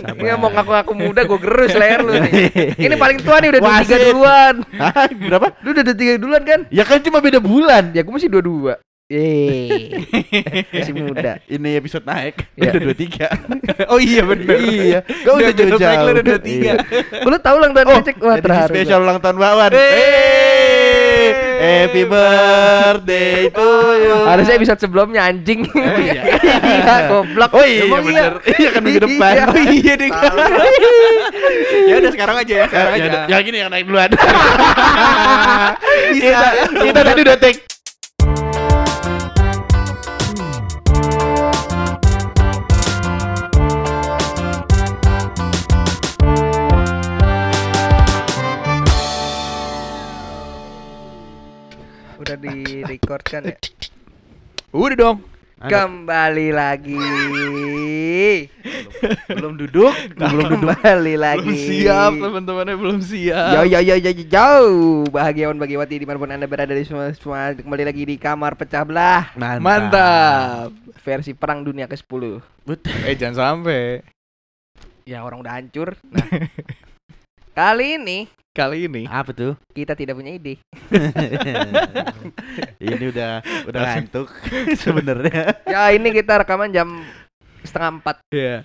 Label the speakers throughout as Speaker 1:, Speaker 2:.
Speaker 1: Ini mau ngaku-ngaku muda gue gerus leher lu nih. Ini paling tua nih udah
Speaker 2: Wasit.
Speaker 1: 23 duluan.
Speaker 2: Hah, berapa?
Speaker 1: Lu udah 23 duluan kan?
Speaker 2: Ya kan cuma beda bulan.
Speaker 1: Ya gue masih 22. Yeay. masih muda.
Speaker 2: Ini episode naik
Speaker 1: Ya.
Speaker 2: udah 23.
Speaker 3: oh iya bener.
Speaker 2: iya. Gak usah
Speaker 3: Udah
Speaker 2: jauh-jauh.
Speaker 3: udah 23.
Speaker 2: Iya.
Speaker 1: Lu tahu ulang tahun
Speaker 2: Oh?
Speaker 1: Wah, terharu.
Speaker 2: spesial ulang tahun Wawan.
Speaker 3: Hey.
Speaker 2: Happy birthday to you.
Speaker 1: Harusnya episode sebelumnya anjing.
Speaker 2: iya.
Speaker 1: Iya, goblok.
Speaker 2: Oh iya
Speaker 1: Emang
Speaker 2: bener. Iya kan minggu depan.
Speaker 1: Iya.
Speaker 3: Oh iya deh. ya udah sekarang aja ya, sekarang
Speaker 2: Ya,
Speaker 3: aja.
Speaker 2: udah, yang ini yang naik duluan.
Speaker 3: Bisa.
Speaker 2: kita, kita tadi udah take.
Speaker 1: Di record kan ya?
Speaker 3: Udah dong.
Speaker 1: Kembali lagi.
Speaker 2: Belum duduk, belum duduk.
Speaker 1: Kembali lagi.
Speaker 3: Belum siap teman-temannya belum siap.
Speaker 1: Yo yo yo yo yo, yo. bahagiawan bagiwati di mana pun anda berada di semua semua kembali lagi di kamar pecah belah
Speaker 3: Mantap.
Speaker 1: versi perang dunia ke 10
Speaker 2: Betul.
Speaker 3: Eh jangan sampai
Speaker 1: ya orang udah hancur nah kali ini
Speaker 3: kali ini
Speaker 2: Apa tuh?
Speaker 1: kita tidak punya ide
Speaker 2: ini udah udah ngantuk sebenarnya.
Speaker 1: ya ini kita rekaman jam setengah empat
Speaker 3: ya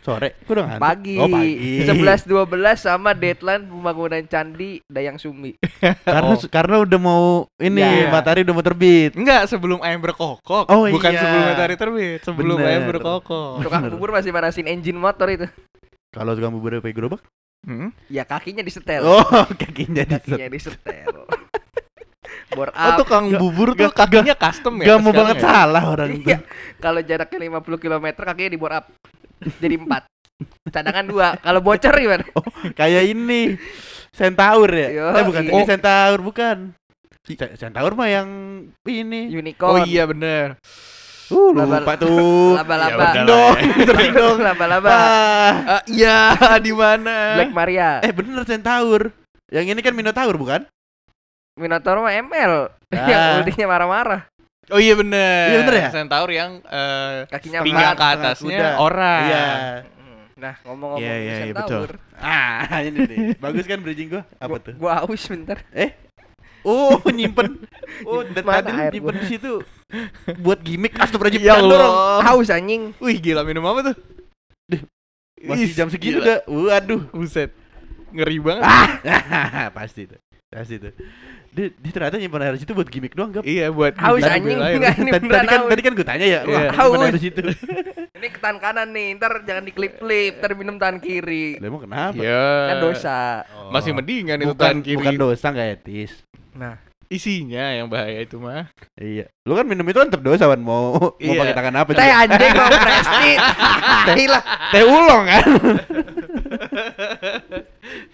Speaker 2: Sore. Kok udah ngantuk?
Speaker 1: pagi
Speaker 2: Oh, pagi.
Speaker 1: sebelas dua belas sama deadline pembangunan candi Dayang Sumi
Speaker 2: Karena
Speaker 3: Oh.
Speaker 2: karena udah mau ini
Speaker 1: Ya.
Speaker 2: matahari udah mau terbit.
Speaker 3: Enggak sebelum ayam berkokok
Speaker 2: Oh,
Speaker 3: Bukan
Speaker 2: iya.
Speaker 3: sebelum matahari terbit Sebelum
Speaker 2: Bener.
Speaker 3: ayam berkokok
Speaker 1: tukang bubur masih manasin engine motor itu
Speaker 2: Kalau tukang bubur pakai gerobak?
Speaker 3: Hmm?
Speaker 1: ya kakinya disetel
Speaker 2: Oh, kakinya di
Speaker 1: kakinya disetel bore
Speaker 3: Oh
Speaker 1: up
Speaker 3: tukang
Speaker 2: Gak-
Speaker 3: bubur tuh
Speaker 2: gak-
Speaker 3: kakinya custom ya
Speaker 2: Gak mau banget
Speaker 3: ya?
Speaker 2: salah orang tuh.
Speaker 1: Iya. Kalau jaraknya 50 km kakinya di bore up. Jadi 4. Cadangan 2. Kalau bocor gimana?
Speaker 2: Kayak ini Centaur ya?
Speaker 1: Yo,
Speaker 2: eh bukan
Speaker 1: iya.
Speaker 2: ini Centaur bukan. Ce- Centaur mah yang ini.
Speaker 1: Unicorn.
Speaker 3: Oh iya bener
Speaker 2: Uh,
Speaker 1: Laba-
Speaker 2: lupa tuh.
Speaker 1: Laba-laba.
Speaker 3: Ya udah
Speaker 2: Dong,
Speaker 3: ya.
Speaker 2: dong.
Speaker 1: Laba-laba.
Speaker 2: Ah.
Speaker 3: Ah, Iya di mana
Speaker 1: Black Maria.
Speaker 2: Eh bener Centaur. Yang ini kan Minotaur bukan?
Speaker 1: Minotaur mah ML.
Speaker 2: Ah.
Speaker 1: Yang ultinya marah-marah.
Speaker 3: Oh iya bener
Speaker 2: Iya, bener ya?
Speaker 3: Centaur yang eh,
Speaker 1: Kakinya
Speaker 3: Pinggang ke atasnya
Speaker 2: kuda.
Speaker 3: orang
Speaker 2: Iya.
Speaker 1: Hmm. Nah, ngomong-ngomong
Speaker 2: Iya, iya, iya,
Speaker 1: Centaur.
Speaker 2: Ah, ini nih. Bagus kan bridging gua? Apa
Speaker 1: Gua,
Speaker 2: tuh?
Speaker 1: gua haus bentar.
Speaker 2: Eh? Oh, nyimpen. Oh,
Speaker 1: air
Speaker 2: nyimpen di situ. Buat gimmick astagfirullahaladzim.
Speaker 3: Ya Allah.
Speaker 1: Haus anjing.
Speaker 3: Wih gila minum apa tuh
Speaker 2: Masih
Speaker 3: Ih,
Speaker 2: jam
Speaker 3: gila.
Speaker 2: udah. Waduh.
Speaker 3: Buset Ngeri banget
Speaker 2: Ah, pasti tuh. Pasti tuh. Dia, dia ternyata nyimpan air situ buat gimmick doang, Gap.
Speaker 3: Iya buat
Speaker 1: Haus anjing.
Speaker 3: air.
Speaker 1: Enggak, ini
Speaker 2: Tadi, kan tadi kan gue tanya ya,
Speaker 3: Iya.
Speaker 2: air
Speaker 1: Haus.
Speaker 2: di situ.
Speaker 1: Ini ke tangan kanan nih, ntar jangan diklip-klip, ntar minum tangan kiri.
Speaker 2: Lah emang kenapa?
Speaker 3: Iya
Speaker 1: Kan dosa.
Speaker 2: Oh.
Speaker 3: Masih mendingan itu
Speaker 2: bukan,
Speaker 3: tangan kiri
Speaker 2: bukan dosa nggak etis.
Speaker 1: Nah,
Speaker 3: Isinya yang bahaya itu mah
Speaker 2: Iya. Lu kan minum itu kan tetap dosa, Wan. Mau mau
Speaker 3: Iya.
Speaker 2: pakai tangan apa
Speaker 1: teh anjing mau presti. Tai lah.
Speaker 2: Teh ulong kan.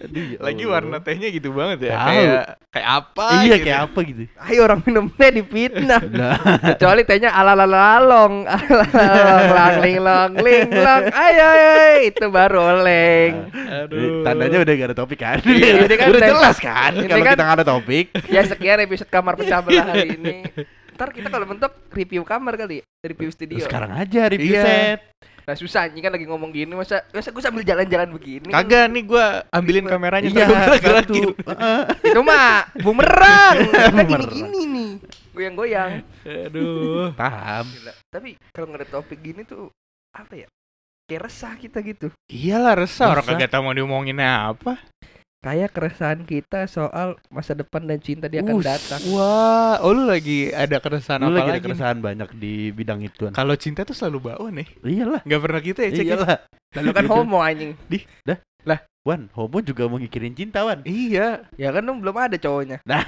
Speaker 2: Aduh, ya
Speaker 3: Lagi warna tehnya gitu banget ya
Speaker 2: Tahu.
Speaker 3: Kayak Kayak apa
Speaker 2: Iya
Speaker 3: gitu.
Speaker 2: kayak apa gitu.
Speaker 1: Ayo orang minum teh dipitnah.
Speaker 2: Nah,
Speaker 1: Kecuali tehnya ala ala lalong, ala lalong, lang ling long ling long. Ayo, ayo, itu baru oleng.
Speaker 3: Aduh
Speaker 2: tandanya udah gak ada topik kan?
Speaker 1: Iya, ini kan
Speaker 2: udah jelas kan kalau
Speaker 1: kan-
Speaker 2: kita gak ada topik.
Speaker 1: Ya sekian episode kamar pecah belah hari ini. Ntar kita kalau bentuk review kamar kali, ya? review studio.
Speaker 2: Sekarang aja review
Speaker 3: Iya.
Speaker 2: set.
Speaker 1: Nah susah anjing kan lagi ngomong gini masa masa gue sambil jalan-jalan begini. kan?
Speaker 3: Kagak nih gua ambilin kameranya
Speaker 2: Iya, satu.
Speaker 1: Itu mah bumerang. kan gini-gini nih. Goyang-goyang.
Speaker 3: Aduh
Speaker 2: Paham.
Speaker 1: Gila. Tapi kalau ngeliat topik gini tuh apa ya? Kayak resah kita gitu.
Speaker 3: Iyalah resah orang kagak tahu mau diomongin apa.
Speaker 1: Kayak keresahan kita soal masa depan dan cinta dia akan datang.
Speaker 3: Wah, oh lu lagi ada keresahan
Speaker 2: Lu
Speaker 3: apa
Speaker 2: lagi ada
Speaker 3: lagi?
Speaker 2: keresahan banyak di bidang itu.
Speaker 3: Kalau cinta tuh selalu bawa nih.
Speaker 2: Iyalah.
Speaker 3: Nggak pernah kita ya cek. ya?
Speaker 2: Iyalah.
Speaker 1: Lalu kan
Speaker 2: Gitu.
Speaker 1: homo anjing.
Speaker 2: Wan, homo juga mau ngikirin cinta, Wan.
Speaker 3: Iya.
Speaker 1: Ya kan belum ada cowoknya.
Speaker 2: Nah,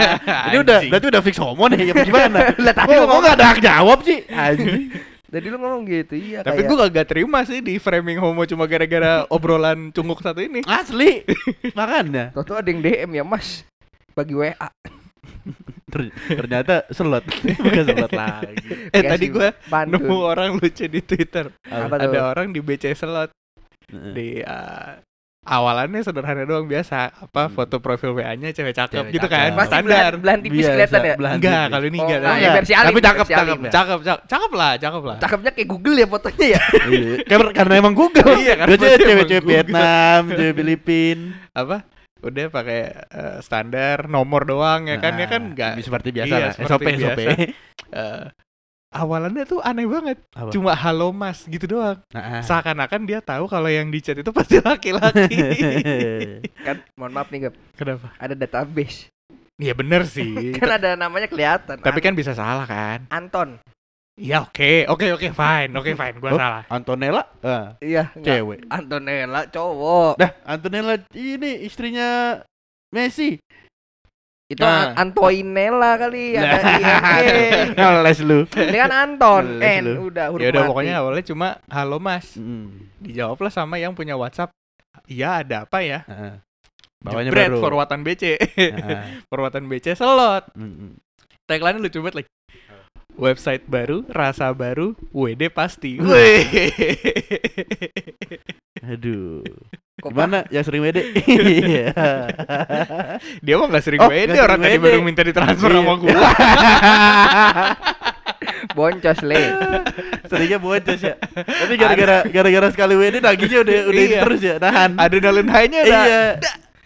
Speaker 2: ini udah berarti udah fix homo nih, ya gimana?
Speaker 1: Lah tadi
Speaker 2: Oh,
Speaker 1: lu
Speaker 2: kok
Speaker 1: ngomong,
Speaker 2: gak ada hak jawab sih? Anjing.
Speaker 1: Tadi lu ngomong gitu. Iya
Speaker 3: Tapi
Speaker 1: kayak
Speaker 3: gua kagak terima sih di framing homo cuma gara-gara obrolan cunguk satu ini.
Speaker 2: Asli. Makanya.
Speaker 1: Tuh ada yang DM ya mas bagi WA.
Speaker 2: Ter- ternyata slot. Bukan slot lagi.
Speaker 3: Eh tadi gua
Speaker 1: pantun.
Speaker 3: nemu orang lucu di Twitter.
Speaker 1: Apa tuh?
Speaker 3: Ada orang di BC slot di uh, awalannya sederhana doang biasa apa
Speaker 2: Hmm.
Speaker 3: foto profil WA-nya cewek cakep
Speaker 2: Cewek
Speaker 3: gitu
Speaker 2: cakep.
Speaker 3: kan
Speaker 1: Pasti
Speaker 3: standar
Speaker 1: belan, tipis
Speaker 2: Biasa,
Speaker 1: kelihatan ya.
Speaker 2: belan
Speaker 3: enggak kalau ini
Speaker 1: Oh,
Speaker 3: enggak
Speaker 1: enggak,
Speaker 3: tapi
Speaker 1: ya, versi alim,
Speaker 2: Tapi cakep, cakep ya.
Speaker 3: cakep cakep cakep lah cakep lah
Speaker 1: Cakepnya kayak Google ya fotonya ya.
Speaker 2: Iya. Karena, karena emang Google.
Speaker 3: Iya, karena
Speaker 2: cewek-cewek
Speaker 3: Google.
Speaker 2: Vietnam, cewek Filipin.
Speaker 3: apa udah pakai eh, standar nomor doang ya kan ya kan
Speaker 2: Nah,
Speaker 3: enggak
Speaker 2: seperti biasa
Speaker 3: Iya,
Speaker 2: lah.
Speaker 3: seperti
Speaker 2: SOP, SOP.
Speaker 3: biasa. Awalannya tuh aneh banget
Speaker 2: Apa?
Speaker 3: cuma halo mas gitu doang
Speaker 2: Nah,
Speaker 3: seakan-akan dia tahu kalau yang di chat itu pasti laki-laki
Speaker 1: kan mohon maaf nih Gap.
Speaker 3: kenapa
Speaker 1: Ada database.
Speaker 3: Iya bener sih
Speaker 1: Kan ada namanya kelihatan.
Speaker 3: tapi
Speaker 1: An-
Speaker 3: kan bisa salah kan
Speaker 1: Anton.
Speaker 3: Iya oke oke oke fine oke fine gua
Speaker 2: Oh.
Speaker 3: salah
Speaker 2: Antonella, ah,
Speaker 1: Iya,
Speaker 2: cewek.
Speaker 1: Antonella cowok.
Speaker 2: Dah, Antonella ini istrinya Messi.
Speaker 1: Itu
Speaker 3: Nah.
Speaker 1: An- Antoinella kali ada
Speaker 2: Nah.
Speaker 1: ING.
Speaker 2: Ngeles lu.
Speaker 1: Ini kan Anton.
Speaker 2: Les
Speaker 1: N
Speaker 2: lu.
Speaker 1: udah huruf
Speaker 3: ya udah pokoknya awalnya cuma halo mas
Speaker 2: Mm.
Speaker 3: dijawablah sama yang punya WhatsApp iya ada apa ya
Speaker 2: Heeh. Bawahnya
Speaker 3: Jebret,
Speaker 2: baru.
Speaker 3: forwardan BC
Speaker 2: Heeh.
Speaker 3: forwardan BC selot
Speaker 2: Mm-mm.
Speaker 3: tagline lucu banget lagi website baru rasa baru WD pasti. Wih.
Speaker 2: Aduh.
Speaker 1: Kok
Speaker 2: Gimana yang sering WD? Iya.
Speaker 3: dia mah gak sering
Speaker 2: Oh,
Speaker 3: WD
Speaker 2: nggak
Speaker 3: orang
Speaker 2: sering
Speaker 3: tadi
Speaker 2: WD.
Speaker 3: baru minta ditransfer
Speaker 2: Iya.
Speaker 3: sama gua
Speaker 1: boncos le.
Speaker 2: Seringnya boncos ya. Tapi gara-gara gara-gara sekali WD nagihnya udah udah
Speaker 3: Iya.
Speaker 2: terus ya, nahan.
Speaker 3: adrenalin high-nya udah
Speaker 2: Iya.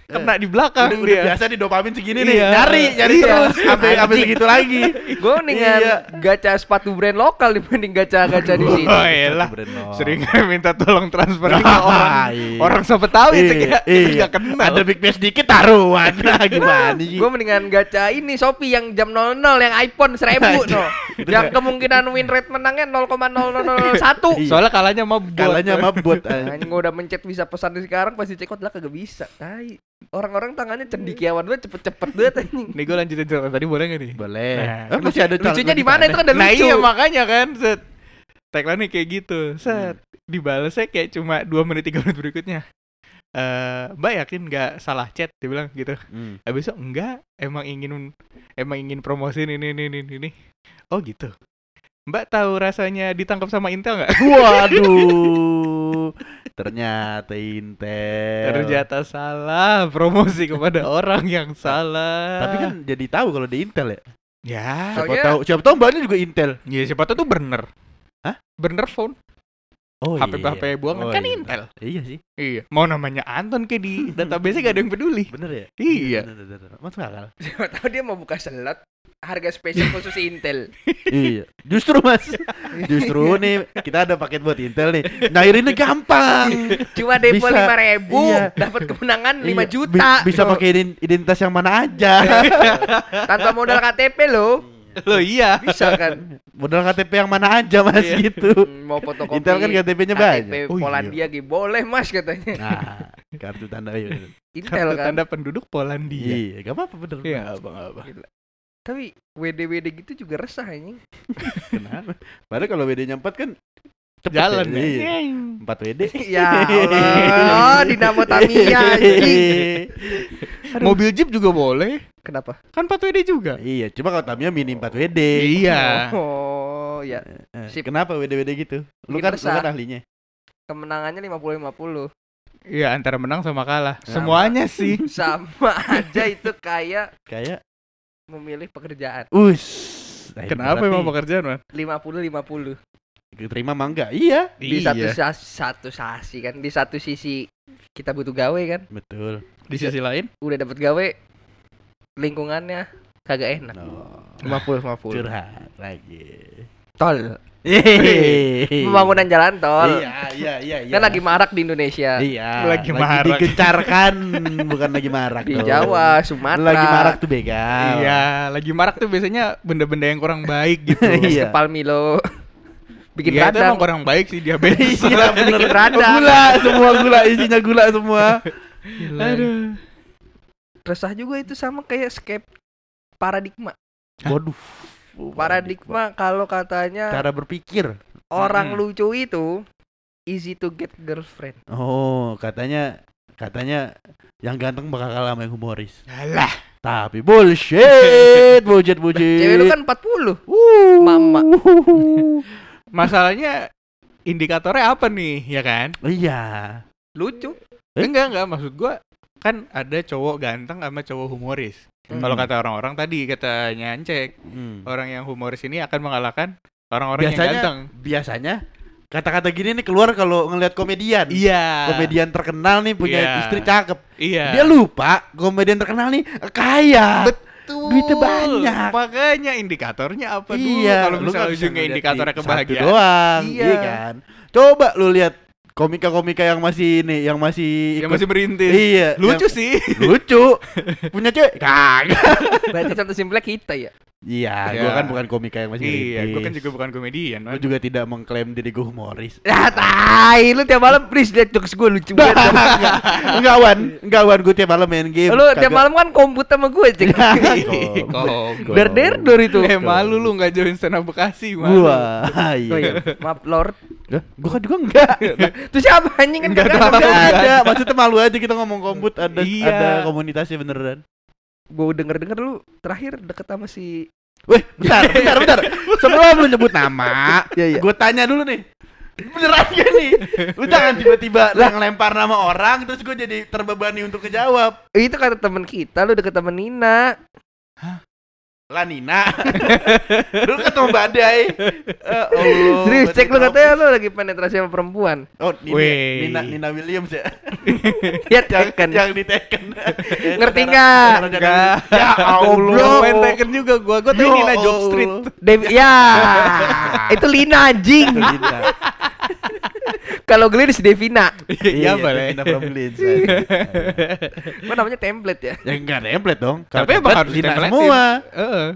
Speaker 3: Kena di belakang
Speaker 2: Udah, udah
Speaker 3: dia
Speaker 2: biasa di dopamin segini nih,
Speaker 3: Iya.
Speaker 2: nyari, nyari
Speaker 3: Iya.
Speaker 2: terus sampai sampai segitu lagi.
Speaker 1: Gue mendingan
Speaker 2: Iya.
Speaker 1: gacha sepatu brand lokal dibanding gacha-gacha di sini.
Speaker 3: Oh elah
Speaker 2: Brand no.
Speaker 3: sering minta tolong transfer ke orang
Speaker 2: iya.
Speaker 3: orang siapa tahu itu
Speaker 2: Iya,
Speaker 3: kayak
Speaker 2: iya.
Speaker 3: nggak kenal
Speaker 2: Ada big face dikit taruhan. Nah, gimana?
Speaker 1: Gue mendingan gacha ini Shopee yang jam 00 yang iPhone 1000 no. yang kemungkinan win rate menangnya 0,0001.
Speaker 2: Iya.
Speaker 3: soalnya kalahnya bot.
Speaker 2: Kalanya mah bot.
Speaker 1: Anjing gua udah mencet bisa pesan dari sekarang pasti cekot lah kagak bisa. Tai. Orang-orang tangannya cendikiawan banget cepet-cepet banget anjing.
Speaker 3: nih gue lanjutin cerita tadi boleh gak nih?
Speaker 2: Boleh.
Speaker 3: Nah,
Speaker 2: Eh, masih ada
Speaker 1: Lucunya di mana? Itu kan udah
Speaker 3: nah
Speaker 1: lucu.
Speaker 3: iya makanya kan set. Tagline kayak gitu. Set. Dibalasnya kayak cuma dua menit tiga menit berikutnya. Eh mbak yakin nggak salah chat? Dia bilang gitu.
Speaker 2: Hmm.
Speaker 3: habis itu enggak emang ingin emang ingin promosiin ini ini ini ini. Oh gitu mbak tahu rasanya ditangkap sama Intel nggak
Speaker 2: Waduh. Ternyata Intel.
Speaker 3: ternyata salah promosi kepada orang yang salah
Speaker 2: Tapi kan jadi tahu kalau di Intel ya.
Speaker 3: ya
Speaker 2: Siapa
Speaker 1: Taunya-
Speaker 2: tahu, siapa tahu mbaknya juga Intel.
Speaker 3: ya siapa tahu tuh burner
Speaker 2: Hah?
Speaker 3: burner phone
Speaker 2: Oh
Speaker 3: HP HP buangan
Speaker 2: Oh,
Speaker 3: kan
Speaker 2: iya.
Speaker 3: Intel
Speaker 2: Iya sih,
Speaker 3: iya mau namanya Anton kayak di database gak ada yang peduli
Speaker 2: bener ya.
Speaker 3: Iya.
Speaker 2: Bener, bener, bener. Masuk akal.
Speaker 1: Siapa tahu dia mau buka slot harga spesial khusus Intel.
Speaker 2: iya. Justru Mas. Justru nih kita ada paket buat Intel nih. Nyairinnya gampang.
Speaker 1: Cuma depo lima ribu,
Speaker 2: Iya.
Speaker 1: dapat kemenangan 5
Speaker 2: Iya,
Speaker 1: juta.
Speaker 2: bi- bisa pakai ident- identitas yang mana aja.
Speaker 1: tanpa modal KTP lo.
Speaker 3: Lo iya
Speaker 1: Bisa kan?
Speaker 2: Modal KTP yang mana aja Mas
Speaker 3: Iya.
Speaker 2: gitu.
Speaker 1: Mau fotokopi.
Speaker 2: Intel kan KTP-nya
Speaker 1: KTP
Speaker 2: banyak.
Speaker 3: Oh, iya.
Speaker 1: Polandia gitu. Boleh Mas katanya.
Speaker 2: Nah, kartu tanda iya.
Speaker 1: Intel
Speaker 3: kartu
Speaker 1: kan.
Speaker 3: tanda penduduk Polandia
Speaker 2: Iya, gak apa-apa bener.
Speaker 3: Iya, apa apa.
Speaker 1: Tapi WD-WD gitu juga resah anjing.
Speaker 2: Kenapa? Padahal kalau WD-nya 4 kan cepet
Speaker 3: Jalan
Speaker 2: ya.
Speaker 3: ya.
Speaker 2: Iya. 4 WD.
Speaker 1: ya Allah, Dinamo Tamiya anjing.
Speaker 3: Mobil Jeep juga boleh.
Speaker 1: Kenapa?
Speaker 3: Kan 4 WD juga.
Speaker 2: Iya, cuma kalau Tamiya mini 4 WD.
Speaker 3: Iya.
Speaker 1: Oh, ya.
Speaker 2: Eh,
Speaker 1: Sip.
Speaker 2: Kenapa WD-WD gitu? Lu kan, lu kan ahlinya.
Speaker 1: Kemenangannya 50-50.
Speaker 3: Iya, antara menang sama kalah.
Speaker 2: Sama.
Speaker 3: Semuanya sih.
Speaker 1: Sama aja itu kayak
Speaker 2: Kayak
Speaker 1: memilih pekerjaan.
Speaker 2: us. Nah,
Speaker 3: Kenapa emang pekerjaan, Man?
Speaker 1: 50-50.
Speaker 2: Terima mah enggak? Iya,
Speaker 1: Di satu sas- satu sasi kan, di satu sisi kita butuh gawe kan.
Speaker 2: betul.
Speaker 3: Di sisi lain,
Speaker 1: Udah dapat gawe lingkungannya kagak enak.
Speaker 2: No.
Speaker 1: 50-50.
Speaker 2: Curhat lagi.
Speaker 1: Tol.
Speaker 2: Yeay.
Speaker 1: Pembangunan jalan tol.
Speaker 2: Iya, iya, iya, iya.
Speaker 1: Kan lagi marak di Indonesia.
Speaker 2: Iya,
Speaker 3: Lagi marak.
Speaker 2: digencarkan, bukan lagi marak.
Speaker 1: Di. Jawa, Sumatera.
Speaker 2: Lagi marak tuh begal.
Speaker 3: iya, lagi marak tuh biasanya benda-benda yang kurang baik gitu.
Speaker 2: Iya.
Speaker 1: Kepal Milo. Bikin
Speaker 3: Iya, itu
Speaker 1: radang.
Speaker 3: emang kurang baik sih diabetes.
Speaker 2: Iya, bener.
Speaker 1: Bikin radang.
Speaker 2: Gula, semua gula, isinya gula semua.
Speaker 3: Aduh.
Speaker 1: Resah juga itu sama kayak skep paradigma.
Speaker 2: Waduh.
Speaker 1: Paradigma kalau katanya
Speaker 2: cara berpikir.
Speaker 1: orang
Speaker 3: Mm-mm.
Speaker 1: lucu itu easy to get girlfriend.
Speaker 2: Oh, katanya katanya yang ganteng bakal kalah sama yang humoris.
Speaker 3: Alah.
Speaker 2: Tapi bullshit, bullshit, bullshit.
Speaker 1: Cewek lu kan 40.
Speaker 2: Uh.
Speaker 1: Mama.
Speaker 3: Masalahnya indikatornya apa nih, ya kan?
Speaker 2: Iya.
Speaker 1: Lucu.
Speaker 2: Eh?
Speaker 3: Enggak, enggak maksud gua kan ada cowok ganteng sama cowok humoris.
Speaker 1: Hmm.
Speaker 3: Kalau kata orang-orang tadi katanya Ancek,
Speaker 2: Hmm.
Speaker 3: orang yang humoris ini akan mengalahkan orang-orang yang ganteng.
Speaker 2: biasanya kata-kata gini nih keluar kalau ngelihat komedian.
Speaker 3: Iya.
Speaker 2: Komedian terkenal nih punya
Speaker 3: Iya.
Speaker 2: istri cakep.
Speaker 3: Iya.
Speaker 2: Dia lupa komedian terkenal nih kaya.
Speaker 3: Betul.
Speaker 2: Duitnya banyak.
Speaker 3: Makanya indikatornya apa dulu?
Speaker 2: Iya,
Speaker 3: Kalau
Speaker 2: lu
Speaker 3: misalnya ujungnya indikatornya kebahagiaan.
Speaker 2: doang,
Speaker 3: Iya.
Speaker 2: iya. kan. Coba lu lihat komika-komika yang masih ini, yang masih
Speaker 3: Yang
Speaker 2: ikut-
Speaker 3: masih merintis.
Speaker 2: Iya,
Speaker 3: Lucu
Speaker 2: yang-
Speaker 3: sih.
Speaker 2: lucu. Punya cewek kagak.
Speaker 1: Berarti contoh simpelnya kita ya.
Speaker 2: Iya,
Speaker 3: Iya.
Speaker 2: gua kan bukan komika yang masih
Speaker 3: iya, gua kan juga bukan komedian.
Speaker 2: Gua juga tidak mengklaim diri gua humoris.
Speaker 1: Ya tai, lu tiap malam please lihat jokes gue lucu
Speaker 2: enggak,
Speaker 1: banget.
Speaker 2: enggak, enggak wan, enggak wan, gue tiap malam main game.
Speaker 1: Lu tiap malam kan komput sama gue, Cek.
Speaker 3: Kok.
Speaker 1: Der der dor itu.
Speaker 3: Eh malu lu nggak join stand up Bekasi
Speaker 2: Gua,
Speaker 3: malu.
Speaker 1: Oh
Speaker 2: iya.
Speaker 1: iya, maaf Lord.
Speaker 2: Hah? Gua kan juga enggak.
Speaker 1: Terus siapa anjing kan
Speaker 3: Nggak
Speaker 1: kagak
Speaker 3: tahu.
Speaker 1: ada.
Speaker 2: Enggak ada, maksudnya malu aja kita ngomong kombut ada
Speaker 3: Iya.
Speaker 2: ada komunitasnya beneran.
Speaker 1: Gue denger-denger lu terakhir deket sama si
Speaker 2: Weh, bentar, bentar, bentar. Sebelum lu nyebut nama,
Speaker 1: Iya, iya.
Speaker 2: gue tanya dulu nih. Beneran gak nih? Lu jangan tiba-tiba lah ngelempar nama orang terus gue jadi terbebani untuk ngejawab.
Speaker 1: itu kata temen kita lu deket sama Nina.
Speaker 2: Lah Nina. lu ketemu badai. Eh, Allah.
Speaker 1: Serius cek lu katanya lu lagi penetrasi sama perempuan.
Speaker 2: Oh, Nina,
Speaker 3: Weh.
Speaker 2: Nina, Nina Williams ya.
Speaker 1: Ya
Speaker 2: yang,
Speaker 1: Tekken.
Speaker 2: yang di Tekken.
Speaker 1: Ngerti
Speaker 3: Enggak.
Speaker 2: Ya Allah.
Speaker 3: Main Tekken juga gua. Gua tahu
Speaker 2: Ya
Speaker 3: Nina Job. Street.
Speaker 1: Dev ya. itu Lina anjing. Kalau Glenn si Devina.
Speaker 3: Iya boleh.
Speaker 2: Nina from Leeds.
Speaker 1: Apa namanya template ya?
Speaker 2: Ya enggak template dong. Kalau
Speaker 3: Tapi emang harus ditempeletin.
Speaker 2: semua.
Speaker 3: Heeh.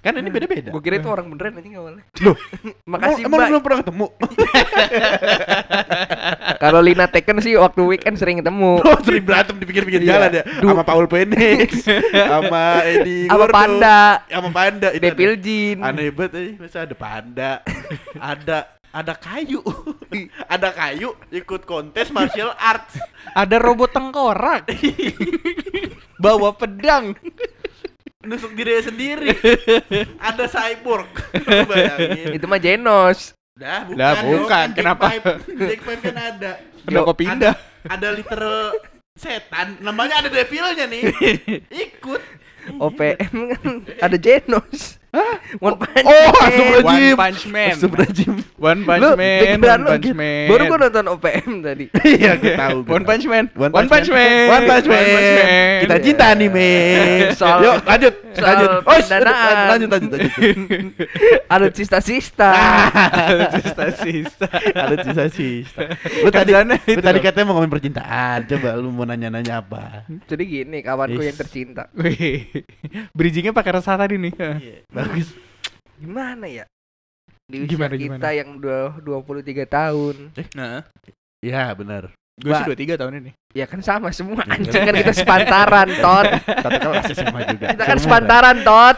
Speaker 2: Kan ini beda-beda.
Speaker 1: Gue kira itu orang beneran anjing awalnya.
Speaker 2: Loh,
Speaker 1: Makasih
Speaker 2: emang, emang lu
Speaker 1: Mbak.
Speaker 2: belum pernah ketemu?
Speaker 1: Kalau Lina Tekken sih waktu weekend sering ketemu.
Speaker 2: Oh, sering berantem di pinggir-pinggir
Speaker 1: Iya.
Speaker 2: jalan ya. Sama Paul Phoenix, sama Eddie
Speaker 1: Sama Panda.
Speaker 2: sama Panda. Itu
Speaker 1: Devil Jin.
Speaker 2: Aneh banget eh, masa ada panda. ada ada kayu. ada kayu ikut kontes martial arts.
Speaker 3: Ada robot tengkorak. Bawa pedang.
Speaker 2: Nusuk diri sendiri. ada cyborg. Bayangin.
Speaker 1: Itu mah Genos.
Speaker 2: Dah, bukan. Dong,
Speaker 3: bukan.
Speaker 2: kan Jack
Speaker 3: Kenapa?
Speaker 2: Jack Five kan ada.
Speaker 3: Kenapa pindah?
Speaker 2: Ada literal setan, namanya ada devilnya nih. Ikut.
Speaker 1: OPM kan ada Genos. One Punch
Speaker 2: Oh,
Speaker 1: Man.
Speaker 2: Astagfirullahaladzim.
Speaker 3: One Punch Man.
Speaker 2: Astagfirullahaladzim.
Speaker 3: One Punch
Speaker 1: Lu
Speaker 3: Man. One Punch. Man.
Speaker 1: Baru gua nonton OPM tadi.
Speaker 2: Iya, gue tahu. gue
Speaker 3: One
Speaker 2: tahu.
Speaker 3: Punch Man.
Speaker 2: One
Speaker 3: One Punch Man.
Speaker 2: One Punch Man. Kita cinta nih, men.
Speaker 1: Soal-
Speaker 2: Yuk, lanjut.
Speaker 1: soal
Speaker 2: lanjut. Oh,
Speaker 1: pendanaan.
Speaker 2: lanjut, lanjut, lanjut.
Speaker 1: Ada sista-sista.
Speaker 3: Sista-sista.
Speaker 2: Ada sisa-sisa. Lu tadi,
Speaker 3: Kerjaannya
Speaker 2: lu tadi katanya mau ngomongin percintaan. Coba lu mau nanya-nanya apa?
Speaker 1: Jadi gini, kawanku yang tercinta.
Speaker 3: Bridgingnya pakai resah tadi nih.
Speaker 2: Bagus.
Speaker 1: Gimana ya? Di usia
Speaker 3: Gimana,
Speaker 1: kita
Speaker 3: gimana?
Speaker 1: yang udah 23 tahun.
Speaker 3: Nah,
Speaker 2: Iya, benar.
Speaker 3: gue sih
Speaker 1: Ba-
Speaker 3: 23 tahun ini.
Speaker 1: Ya kan sama semua
Speaker 2: Iya.
Speaker 1: anjing kan kita sepantaran, Tot.
Speaker 2: Satu kelas SMA juga.
Speaker 1: Kita kan sepantaran, Tot.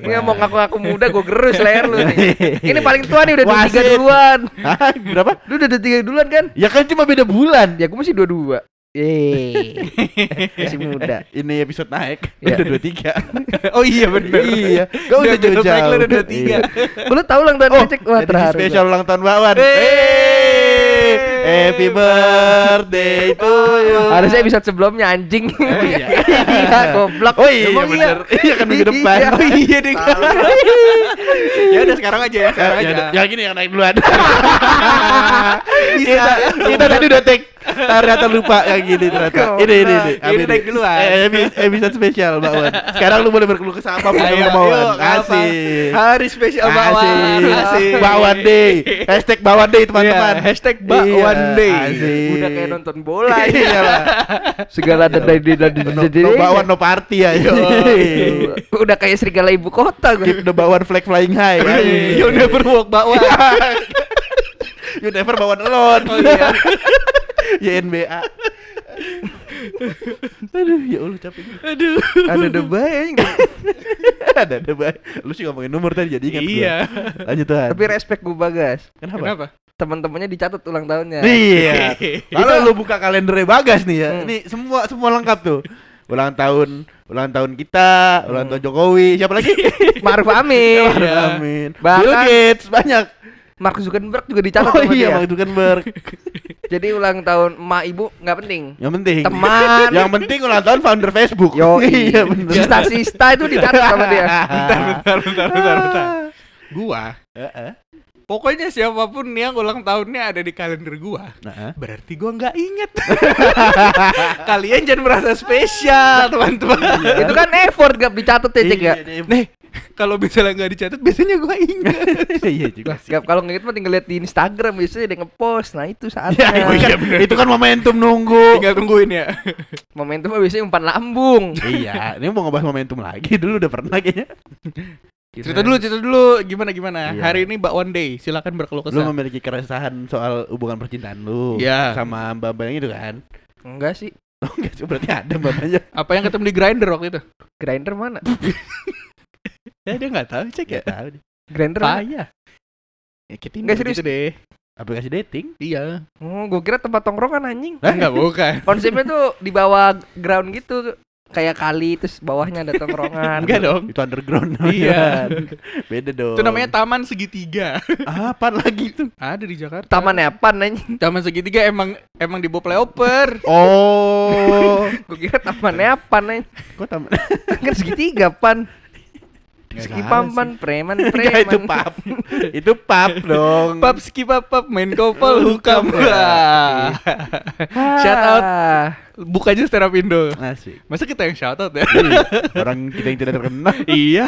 Speaker 1: Iya mau ngaku-ngaku muda gue gerus leher lu nih. Ini paling tua nih udah
Speaker 2: Wasit.
Speaker 1: 23 duluan.
Speaker 2: Hah, berapa?
Speaker 1: Lu udah 23 duluan kan?
Speaker 2: Ya kan cuma beda bulan.
Speaker 1: Ya gue masih 22. Yeay. Masih muda.
Speaker 2: Ini episode naik.
Speaker 1: Iya.
Speaker 2: Udah 23.
Speaker 3: oh iya bener.
Speaker 2: iya. Usah
Speaker 3: Udah episode naik
Speaker 2: jauh-jauh.
Speaker 3: lu udah 23.
Speaker 2: Iya.
Speaker 1: Lu tahu ulang tahun
Speaker 2: Oh,
Speaker 1: Becek? Wah, terharu.
Speaker 2: spesial ulang tahun Bakwan.
Speaker 3: Hey.
Speaker 2: Happy birthday to you.
Speaker 1: Harusnya episode sebelumnya anjing.
Speaker 2: Oh, iya.
Speaker 1: Iya, goblok.
Speaker 2: Oh iya
Speaker 1: Emang
Speaker 2: bener. Iya kan minggu depan.
Speaker 1: Iya.
Speaker 3: Oh iya deh. ya udah sekarang aja ya, sekarang
Speaker 2: Ya,
Speaker 3: aja.
Speaker 2: ya gini yang naik duluan. kita, kita tadi udah take ternyata lupa yang gini ternyata. Ini ini ini.
Speaker 3: Ini
Speaker 2: Ini
Speaker 3: naik duluan.
Speaker 2: Eh, epi- episode spesial Mbak Wan. Sekarang lu boleh berkeluh kesah apa pun yang mau.
Speaker 3: yuk,
Speaker 2: Wan. Asik.
Speaker 3: Hari spesial Bakwan.
Speaker 2: Asik.
Speaker 3: Asik.
Speaker 2: Bakwan Day. Hashtag Bakwan Day teman-teman.
Speaker 3: Iya, hashtag Bakwan
Speaker 2: Iya,
Speaker 3: Day.
Speaker 2: asik.
Speaker 1: Udah kayak nonton bola
Speaker 2: Iya lah.
Speaker 1: Segala ada dari dari
Speaker 2: No, no Bakwan no party ya.
Speaker 1: Udah kayak serigala ibu kota gue.
Speaker 2: Keep the Bakwan flag flying high.
Speaker 3: You never walk Bakwan.
Speaker 2: You never Bakwan alone.
Speaker 3: Oh iya.
Speaker 2: YNBA. Aduh, ya Allah capek.
Speaker 3: Aduh.
Speaker 1: Ada debay
Speaker 2: ada baik. Lu sih ngomongin nomor tadi jadi ingat gua.
Speaker 3: Iya.
Speaker 2: Lanjut Tuhan.
Speaker 1: Tapi respect gue Bagas.
Speaker 2: Kenapa?
Speaker 3: Kenapa?
Speaker 1: Teman-temannya dicatat ulang tahunnya.
Speaker 2: Iya. Kalau lu buka kalendernya Bagas nih ya,
Speaker 1: Hmm.
Speaker 2: ini semua semua lengkap tuh. Ulang tahun, ulang tahun kita, ulang tahun Jokowi, siapa lagi?
Speaker 1: Maruf Amin.
Speaker 2: Amin. Bill Gates banyak.
Speaker 1: Mark Zuckerberg juga dicatat
Speaker 2: Oh iya,
Speaker 1: dia.
Speaker 2: Mark Zuckerberg.
Speaker 1: Jadi ulang tahun emak ibu nggak penting.
Speaker 2: Yang penting.
Speaker 1: Teman.
Speaker 2: Yang penting ulang tahun founder Facebook.
Speaker 1: Yo,
Speaker 2: iya bener.
Speaker 1: Sista-sista itu dicatat sama dia.
Speaker 3: bentar, bentar, bentar, bentar, bentar. Gua,
Speaker 2: Heeh.
Speaker 3: pokoknya siapa pun yang ulang tahunnya ada di kalender gua,
Speaker 2: Nah,
Speaker 3: berarti gua nggak inget. Kalian jangan merasa spesial, teman-teman.
Speaker 1: itu kan effort gak dicatat ya, Cek ya.
Speaker 2: Iya,
Speaker 3: Nih, kalau misalnya nggak dicatat, biasanya gua inget.
Speaker 2: Iya juga. sih.
Speaker 1: Kalau nggak mah tinggal lihat di Instagram biasanya dia ngepost. Nah itu
Speaker 2: Ya,
Speaker 1: saatnya.
Speaker 2: oh iya, itu kan momentum nunggu.
Speaker 3: Tinggal tungguin ya.
Speaker 1: Momentum mah biasanya umpan lambung.
Speaker 2: iya, ini mau ngebahas momentum lagi dulu udah pernah kayaknya.
Speaker 3: Cerita dulu, cerita dulu gimana gimana.
Speaker 2: Iya.
Speaker 3: Hari ini Mbak One Day, silakan berkeluh
Speaker 2: Lu
Speaker 3: kesah.
Speaker 2: memiliki keresahan soal hubungan percintaan lu
Speaker 3: Iya.
Speaker 2: sama mbak-mbak yang itu kan?
Speaker 1: Enggak sih.
Speaker 2: Oh, enggak sih, berarti ada mbak-mbaknya.
Speaker 3: Apa yang ketemu di grinder waktu itu?
Speaker 1: Grinder mana?
Speaker 3: Ya dia nggak tahu cek ya.
Speaker 2: Gak tahu deh.
Speaker 1: Grinder?
Speaker 3: Payah. Ya kita
Speaker 1: Nggak serius.
Speaker 3: gitu deh.
Speaker 2: Aplikasi dating?
Speaker 3: Iya.
Speaker 1: Oh, gue kira tempat tongkrongan anjing.
Speaker 3: Enggak bukan.
Speaker 1: Konsepnya tuh di bawah ground gitu. Kayak kali terus bawahnya ada tongkrongan.
Speaker 3: Enggak dong.
Speaker 2: Itu underground.
Speaker 3: Iya.
Speaker 2: Beda dong.
Speaker 3: Itu namanya taman segitiga.
Speaker 2: apa lagi tuh?
Speaker 3: Ada di Jakarta.
Speaker 1: Taman apa anjing?
Speaker 3: Taman segitiga emang emang di Playoper.
Speaker 2: Oh.
Speaker 1: Gue kira taman apa anjing?
Speaker 2: Kok taman?
Speaker 1: Kan segitiga pan. Segi pampan preman preman.
Speaker 2: Itu pap. itu pap dong.
Speaker 3: Pap ski pap pap main kopel hukam. Shout out. Buka aja stand up Indo.
Speaker 2: Asik.
Speaker 3: Masa kita yang shout out ya?
Speaker 2: Iya, Orang kita yang tidak terkenal.
Speaker 3: iya.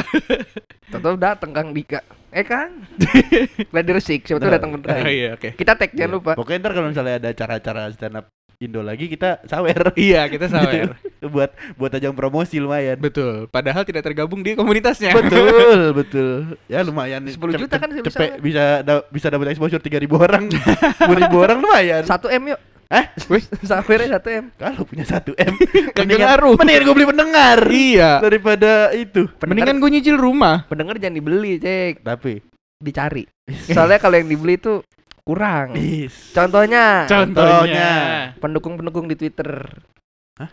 Speaker 1: Tahu datang Kang Dika. Eh Kang. Resik, siapa tuh datang
Speaker 3: Oh,
Speaker 1: beneran.
Speaker 3: iya oke.
Speaker 1: Kita tag jangan lupa.
Speaker 2: Pokoknya ntar kalau misalnya ada acara-acara stand up Indo lagi kita sawer.
Speaker 3: Iya, kita sawer.
Speaker 2: buat buat ajang promosi lumayan.
Speaker 3: Betul. Padahal tidak tergabung di komunitasnya.
Speaker 2: betul, betul. Ya lumayan.
Speaker 1: 10 juta kan bisa
Speaker 2: cepet
Speaker 1: sawer.
Speaker 2: bisa da- bisa dapat exposure 3000 orang. 10.000 orang lumayan.
Speaker 1: 1 M yuk.
Speaker 2: Eh,
Speaker 3: Wih,
Speaker 1: Sawernya 1 M.
Speaker 2: kalau punya 1 M
Speaker 3: Kagak ngaruh.
Speaker 2: Mendingan gue beli pendengar
Speaker 3: iya.
Speaker 2: daripada itu.
Speaker 3: Mendingan gue nyicil rumah.
Speaker 1: Pendengar jangan dibeli, Cek.
Speaker 2: Tapi
Speaker 1: Dicari. Soalnya kalau yang dibeli itu kurang.
Speaker 2: is.
Speaker 1: Contohnya,
Speaker 2: Contohnya.
Speaker 1: pendukung-pendukung di Twitter.
Speaker 2: Hah?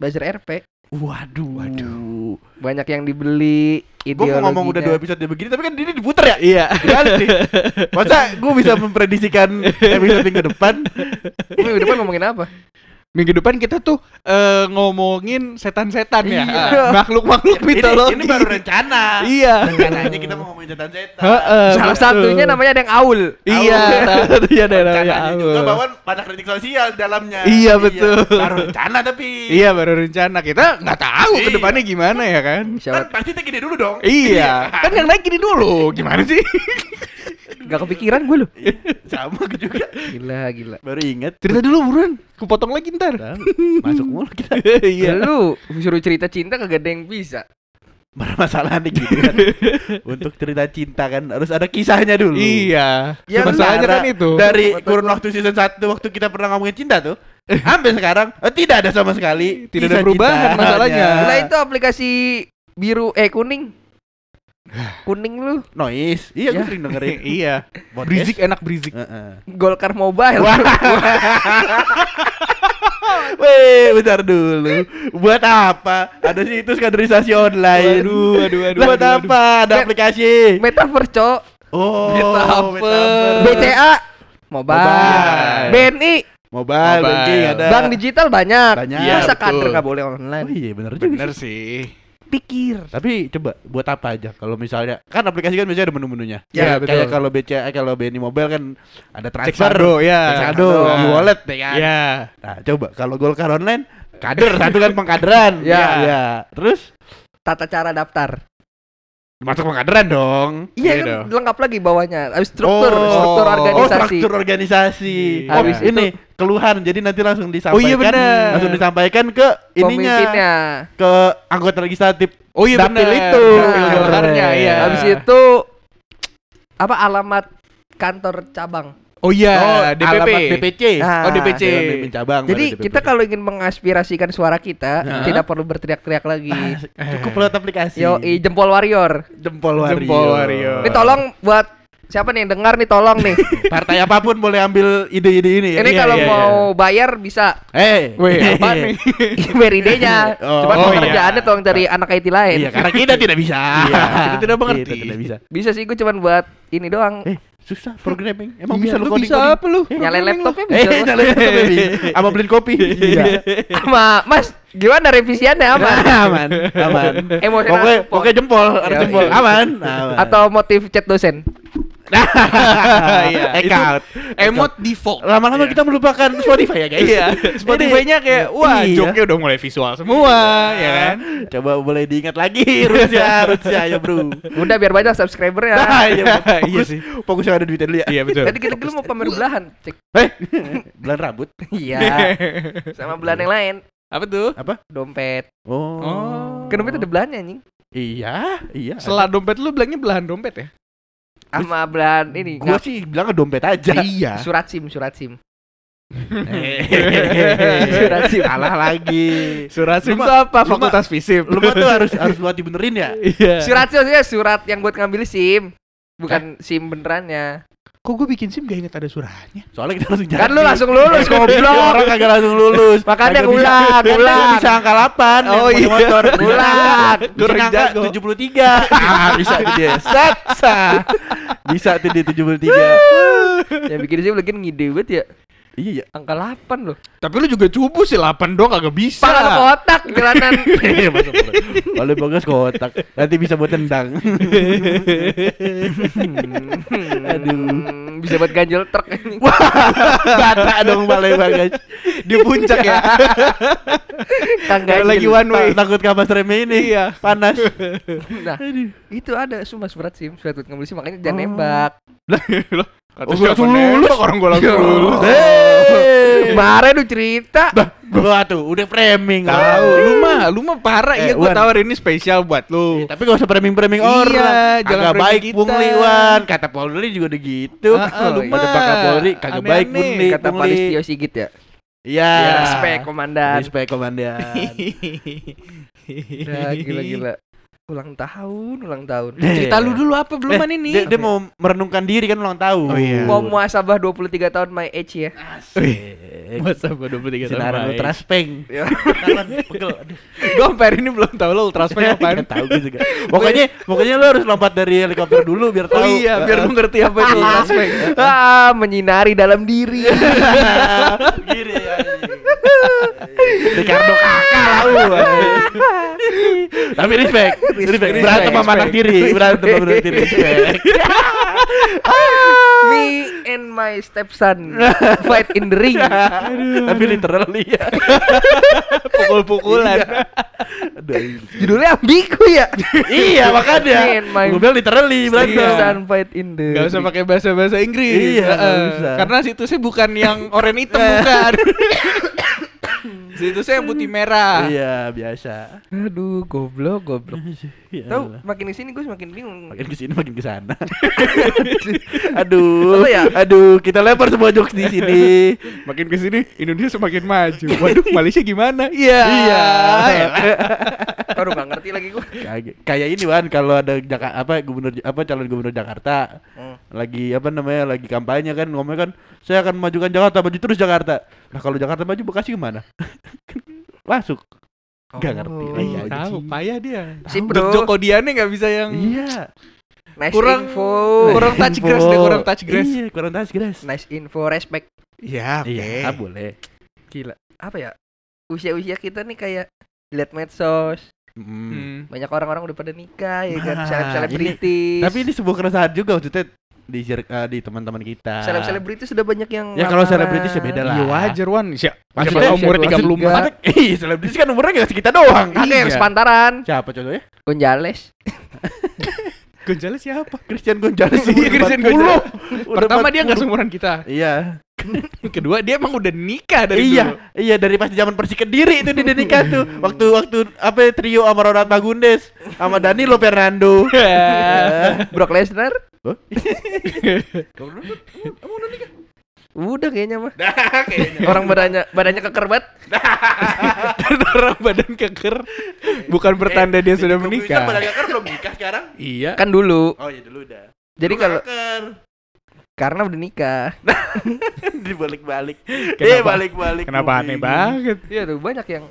Speaker 1: Buzzer RP
Speaker 2: Waduh, waduh.
Speaker 1: banyak yang dibeli
Speaker 2: Gue mau ngomong udah dua episode begini, tapi kan ini diputer ya.
Speaker 3: Iya.
Speaker 2: Ganti. Masa gue bisa memprediksikan episode minggu depan?
Speaker 1: Minggu depan ngomongin apa?
Speaker 3: Minggu depan kita tuh eh, ngomongin setan-setan ya.
Speaker 2: Iya.
Speaker 3: Ah, Makhluk-makhluk
Speaker 2: ini,
Speaker 3: mitologi.
Speaker 2: ini baru rencana.
Speaker 3: Iya.
Speaker 2: Rencananya kita mau ngomongin setan-setan.
Speaker 3: Heeh,
Speaker 1: Salah
Speaker 3: betul.
Speaker 1: satunya namanya ada yang Aul.
Speaker 3: Iya, salah satunya ada namanya
Speaker 2: Rencananya juga
Speaker 3: Aul.
Speaker 2: bahwa banyak kritik sosial di dalamnya.
Speaker 3: Iya, betul.
Speaker 2: Baru rencana tapi.
Speaker 3: Iya, baru rencana. Kita nggak tahu ke
Speaker 2: Iya.
Speaker 3: depannya gimana ya kan?
Speaker 2: Kan pasti kita gini dulu dong.
Speaker 3: Iya, kan yang naik gini dulu. Gimana sih?
Speaker 1: gak kepikiran gue loh.
Speaker 2: Sama gue juga.
Speaker 1: Gila, gila.
Speaker 2: Baru inget.
Speaker 3: Cerita dulu buruan. Kepotong lagi ntar.
Speaker 2: Masuk mulu kita.
Speaker 3: Iya.
Speaker 1: Lu suruh cerita cinta kagak ada yang bisa.
Speaker 2: Masalahnya gitu kan. Untuk cerita cinta kan harus ada kisahnya dulu.
Speaker 3: Iya.
Speaker 1: Ya,
Speaker 3: Masalahnya kan itu.
Speaker 2: Dari kurun waktu season 1 waktu kita pernah ngomongin cinta tuh. Sampai sekarang eh, tidak ada sama sekali
Speaker 3: Tidak ada perubahan masalahnya.
Speaker 1: Lah itu aplikasi biru eh kuning. Kuning lu.
Speaker 2: Noise. Iya, gue
Speaker 1: Ya.
Speaker 2: sering dengerin.
Speaker 3: iya.
Speaker 2: podcast.
Speaker 3: Berisik enak berisik.
Speaker 2: Heeh.
Speaker 1: Golkar Mobile.
Speaker 2: Weh, bentar dulu. Buat apa? Ada situs kaderisasi online.
Speaker 3: Waduh, waduh, waduh,
Speaker 2: Buat
Speaker 3: waduh,
Speaker 2: apa? Ada aplikasi.
Speaker 1: Metaverse, Cok.
Speaker 2: Oh,
Speaker 3: Metaverse.
Speaker 1: BCA Mobile.
Speaker 2: Mobile.
Speaker 1: BNI
Speaker 2: Mobile,
Speaker 3: Mobile.
Speaker 2: banking ada.
Speaker 1: Bank digital banyak.
Speaker 2: Banyak.
Speaker 3: Iya,
Speaker 1: Masa kader nggak boleh
Speaker 2: Oh
Speaker 1: online?
Speaker 2: iya, bener juga.
Speaker 3: Bener
Speaker 2: sih.
Speaker 1: Pikir.
Speaker 2: Tapi coba buat apa aja kalau misalnya kan aplikasi kan biasanya ada menu-menunya.
Speaker 3: Ya,
Speaker 2: Kayak-
Speaker 3: betul.
Speaker 2: Kayak kalau BCA kalau BNI Mobile kan ada
Speaker 3: Cek
Speaker 2: transfer,
Speaker 3: saldo ya.
Speaker 2: saldo,
Speaker 3: Nah.
Speaker 2: e-wallet ya kan.
Speaker 3: Iya.
Speaker 2: Nah, coba kalau Golkar online kader satu kan pengkaderan.
Speaker 1: Ya.
Speaker 2: ya. Terus
Speaker 1: Tata cara daftar.
Speaker 2: Masuk pengkaderan dong.
Speaker 1: Iya
Speaker 3: Iya
Speaker 1: kan lengkap lagi bawahnya. Habis struktur,
Speaker 2: Oh.
Speaker 1: struktur
Speaker 3: Oh,
Speaker 2: Oh,
Speaker 1: organisasi.
Speaker 2: struktur organisasi.
Speaker 3: Iya.
Speaker 2: Oh,
Speaker 1: Habis
Speaker 2: ini keluhan. Jadi nanti langsung disampaikan.
Speaker 3: Oh, iya bener.
Speaker 2: Langsung disampaikan ke ininya ke anggota legislatif.
Speaker 3: Oh iya bener.
Speaker 2: itu.
Speaker 1: Nah,
Speaker 3: iya.
Speaker 1: Habis itu apa alamat kantor cabang.
Speaker 3: Oh iya,
Speaker 2: oh,
Speaker 3: DPP.
Speaker 2: alamat DPC.
Speaker 1: Nah,
Speaker 3: Oh DPC.
Speaker 2: Dewan Cabang.
Speaker 1: Jadi
Speaker 2: DPP.
Speaker 1: kita kalau ingin mengaspirasikan suara kita
Speaker 3: Nah.
Speaker 1: tidak perlu berteriak-teriak lagi.
Speaker 2: Ah, cukup lewat aplikasi.
Speaker 1: Yo, jempol warrior.
Speaker 2: jempol warrior.
Speaker 3: Jempol warrior.
Speaker 1: Ini tolong buat siapa nih yang dengar nih tolong nih.
Speaker 2: Partai apa pun boleh ambil ide-ide ini ya.
Speaker 1: Ini
Speaker 3: Iya,
Speaker 1: kalau
Speaker 3: iya,
Speaker 1: mau bayar bisa
Speaker 2: Eh,
Speaker 3: Weh, apa nih?
Speaker 1: biar idenya.
Speaker 2: Oh,
Speaker 1: Cuma
Speaker 3: oh
Speaker 1: pekerjaannya
Speaker 3: iya.
Speaker 1: tolong cari anak IT lain.
Speaker 2: Iya, karena kita tidak bisa.
Speaker 3: Iya, kita tidak mengerti.
Speaker 2: Kita tidak bisa.
Speaker 1: Bisa sih gue cuman buat ini doang.
Speaker 2: Eh, Susah programming. Emang
Speaker 3: Iya,
Speaker 2: bisa lu coding
Speaker 3: bisa
Speaker 2: coding?
Speaker 3: apa lu?
Speaker 1: Nyalain laptopnya
Speaker 2: Eh,
Speaker 1: bisa.
Speaker 2: nyalain laptopnya bisa. Sama beliin kopi. Iya.
Speaker 1: Sama Mas, gimana revisiannya aman?
Speaker 2: aman, aman.
Speaker 1: Emosional
Speaker 2: Pokoknya, pokoknya jempol, ada
Speaker 1: Iya,
Speaker 2: jempol.
Speaker 1: iya.
Speaker 2: Aman, aman.
Speaker 1: Atau motif chat dosen?
Speaker 3: Iya,
Speaker 2: out.
Speaker 3: Emot default.
Speaker 2: Lama-lama
Speaker 3: Iya.
Speaker 2: kita melupakan Spotify ya guys.
Speaker 3: Iya, Spotify-nya kayak wah,
Speaker 2: Iya.
Speaker 3: joknya udah mulai visual semua, ya kan?
Speaker 2: Coba boleh diingat lagi rumusnya, rumusnya ayo bro.
Speaker 1: Udah biar banyak subscriber ya.
Speaker 2: Nah, iya,
Speaker 3: Iya
Speaker 2: fokus,
Speaker 3: sih.
Speaker 2: fokus yang ada duitnya dulu ya.
Speaker 3: Iya betul.
Speaker 1: Tadi kita dulu mau pamer belahan, cek.
Speaker 2: Eh, bulan rambut.
Speaker 1: Iya. Sama belahan yang lain,
Speaker 3: Apa tuh?
Speaker 2: Apa?
Speaker 1: dompet.
Speaker 2: Oh.
Speaker 3: Oh.
Speaker 1: Kan dompet ada belahannya anjing.
Speaker 2: Iya, iya.
Speaker 3: Setelah dompet lu bilangnya belahan dompet ya?
Speaker 1: Sama belahan ini.
Speaker 2: gua
Speaker 1: ngap-
Speaker 2: sih bilang dompet aja.
Speaker 3: Iya.
Speaker 1: Surat SIM, surat SIM.
Speaker 2: Surat SIM kalah lagi.
Speaker 3: Surat SIM itu apa? Fakultas FISIP.
Speaker 2: Lu mah tuh harus harus buat dibenerin ya.
Speaker 3: Iya.
Speaker 1: Surat SIM surat yang buat ngambil SIM. Bukan SIM benerannya.
Speaker 3: Kok gue bikin SIM gak inget ada suratnya?
Speaker 2: Soalnya kita langsung
Speaker 1: Kan
Speaker 2: jadi.
Speaker 1: lu langsung lulus goblok.
Speaker 2: Orang kagak langsung lulus.
Speaker 1: Makanya
Speaker 2: bisa-
Speaker 1: ulang,
Speaker 2: kan
Speaker 1: ulang.
Speaker 2: bisa angka 8 yang
Speaker 3: Oh, iya.
Speaker 2: motor. Bisa
Speaker 1: Ulang.
Speaker 2: angka- Bisa
Speaker 3: Kurang
Speaker 2: angka
Speaker 3: jago.
Speaker 2: 73. Ah, bisa tuh dia. Set, sah. Bisa tuh dia 73.
Speaker 1: yang bikin SIM lagi ngide banget ya.
Speaker 2: Iya ya.
Speaker 1: Angka 8 loh.
Speaker 3: Tapi lu juga cupu sih 8 dong kagak bisa.
Speaker 1: Pala kotak jalanan.
Speaker 2: Kalau bagus kotak. Nanti bisa buat tendang.
Speaker 1: Aduh. Bisa buat ganjel truk ini.
Speaker 2: Bata dong balai bagas.
Speaker 3: Di puncak ya.
Speaker 1: Ganjel.
Speaker 3: lagi one way.
Speaker 2: Ta- Takut kapas remnya ini.
Speaker 3: Iya.
Speaker 2: Panas.
Speaker 1: Nah, itu ada sumpah surat SIM, surat ngambil SIM makanya jangan
Speaker 2: Oh.
Speaker 1: nembak.
Speaker 3: Kata
Speaker 2: Oh, gua
Speaker 3: siapa
Speaker 2: langsung lulus.
Speaker 3: Orang gua langsung lulus.
Speaker 2: Hei.
Speaker 1: Kemarin lu cerita.
Speaker 2: Gua tuh udah framing.
Speaker 3: Tahu, lu mah, lu mah parah.
Speaker 2: Eh,
Speaker 3: Iya, gua
Speaker 2: Wan.
Speaker 3: tawar ini spesial buat lu.
Speaker 2: Tapi gak usah framing-framing
Speaker 3: Iya,
Speaker 2: orang
Speaker 3: jangan
Speaker 2: Kagak
Speaker 3: framing
Speaker 2: baik
Speaker 3: kita.
Speaker 2: Pungli Wan Kata Polri juga udah gitu
Speaker 3: Ah, ah, lu
Speaker 2: Pada
Speaker 3: mah
Speaker 2: bakal Polri Kagak baik Pungli
Speaker 1: Kata
Speaker 2: Pungli.
Speaker 1: Palistio Sigit ya.
Speaker 2: Iya
Speaker 1: Ya, respect komandan.
Speaker 2: Respect komandan
Speaker 1: Ya, gila-gila. Ulang tahun, ulang tahun.
Speaker 3: Cerita lu dulu apa belum
Speaker 2: Eh,
Speaker 3: ini?
Speaker 2: dia, dia mau merenungkan diri kan ulang tahun
Speaker 3: Oh, iya.
Speaker 1: Mau muasabah 23 tahun my age ya.
Speaker 3: Gua 23 tahun.
Speaker 2: Sinaran. Ultra Speng
Speaker 1: Ya.
Speaker 3: Gua sampai ini belum tahu lo ultraspek apaan.
Speaker 2: Nggak tahu gue juga Pokoknya Pokoknya lu harus lompat dari helikopter dulu Biar
Speaker 3: Oh
Speaker 2: tahu
Speaker 3: iya, biar lu ngerti apa itu ultraspek.
Speaker 1: ah, menyinari dalam diri.
Speaker 2: Gini ya Ricardo kakak lah lu Tapi respect Respect Berantem sama anak tiri Berantem sama anak tiri Respect
Speaker 1: Me and my stepson fight in the ring.
Speaker 2: Tapi literally ya
Speaker 3: Pukul-pukulan.
Speaker 2: Aduh
Speaker 1: Judulnya ambigu ya.
Speaker 2: Iya makanya
Speaker 1: Me and my
Speaker 2: Gue bilang literally berantem
Speaker 1: stepson fight in the
Speaker 3: Gak usah
Speaker 1: ring.
Speaker 3: pakai bahasa-bahasa Inggris.
Speaker 2: Iya.
Speaker 3: Karena situsnya bukan yang oranye hitam bukan. situsnya yang putih merah.
Speaker 2: Iya biasa
Speaker 1: Aduh, goblok, goblok.
Speaker 2: Ya
Speaker 1: Tahu makin ke sini gue semakin bingung.
Speaker 2: Makin ke sini makin ke sana Aduh
Speaker 1: Apa ya?
Speaker 2: Aduh Kita lempar semua jokes di sini
Speaker 3: Makin ke sini Indonesia semakin maju. Waduh, Malaysia gimana? Iya.
Speaker 2: Iya
Speaker 1: Aduh, gak ngerti lagi gue.
Speaker 2: Kayak kayak ini Wan kalau ada Jakarta apa gubernur apa calon gubernur Jakarta
Speaker 1: Hmm.
Speaker 2: lagi apa namanya lagi kampanye kan ngomongnya kan saya akan memajukan Jakarta maju terus Jakarta. Nah kalau Jakarta maju Bekasi ke mana? Masuk. Gak ngerti
Speaker 1: Oh.
Speaker 2: lagi
Speaker 3: Iya, tahu, payah dia. Untuk
Speaker 1: bro.
Speaker 3: Joko Diane nggak bisa yang
Speaker 2: Iya.
Speaker 1: Nice
Speaker 3: Kurang-
Speaker 1: info.
Speaker 3: kurang touch grass deh, kurang touch grass.
Speaker 2: Iya, kurang touch grass.
Speaker 1: Nice info, respect.
Speaker 3: Iya, oke.
Speaker 2: Iya, boleh.
Speaker 1: Gila. Apa ya? Usia-usia kita nih kayak lihat medsos,
Speaker 2: Mm.
Speaker 3: Hmm.
Speaker 1: banyak orang-orang udah pada nikah ya kan,
Speaker 2: Nah,
Speaker 1: seleb-selebritis.
Speaker 2: Tapi ini sebuah keresahan juga maksudnya di eh, di teman-teman kita.
Speaker 1: seleb-selebritis sudah banyak yang
Speaker 2: Ya, kalau selebritis ya beda lah.
Speaker 3: Iya wajar Wan. Siapa
Speaker 2: Maksudnya-
Speaker 3: umurnya
Speaker 1: Maksud-
Speaker 3: 34.
Speaker 2: Maksudnya, Ih, selebritis kan umurnya gak sekitar doang.
Speaker 1: Ada yang
Speaker 3: Iya.
Speaker 1: sepantaran.
Speaker 2: Siapa contohnya?
Speaker 1: Gonjales.
Speaker 3: Gonzales siapa?
Speaker 2: Christian Gonzalez.
Speaker 3: Iya, Christian
Speaker 2: 40.
Speaker 3: Gonzalez.
Speaker 2: Udah
Speaker 3: Pertama dia
Speaker 2: 40.
Speaker 3: nggak seumuran kita.
Speaker 2: Iya.
Speaker 3: Kedua dia emang udah nikah dari
Speaker 2: iya,
Speaker 3: dulu.
Speaker 2: iya dari pas zaman Persik Kediri itu dia nikah tuh. Waktu waktu apa ya, trio sama Ronald Magundes sama Danilo Fernando.
Speaker 1: Brock Lesnar.
Speaker 2: Hah?
Speaker 1: Udah kayaknya mah.
Speaker 2: Kayaknya.
Speaker 1: Orang badannya badannya keker banget.
Speaker 3: Orang badan keker bukan pertanda dia sudah menikah.
Speaker 2: Corbuzier Pada belum nikah sekarang?
Speaker 3: Iya.
Speaker 1: Kan dulu.
Speaker 2: Oh iya dulu udah.
Speaker 1: Jadi
Speaker 2: Dulu
Speaker 1: kalau
Speaker 2: keker.
Speaker 1: karena udah nikah.
Speaker 2: dibalik-balik.
Speaker 3: Kenapa?
Speaker 2: Eh balik-balik.
Speaker 3: Kenapa aneh banget?
Speaker 1: Iya tuh banyak yang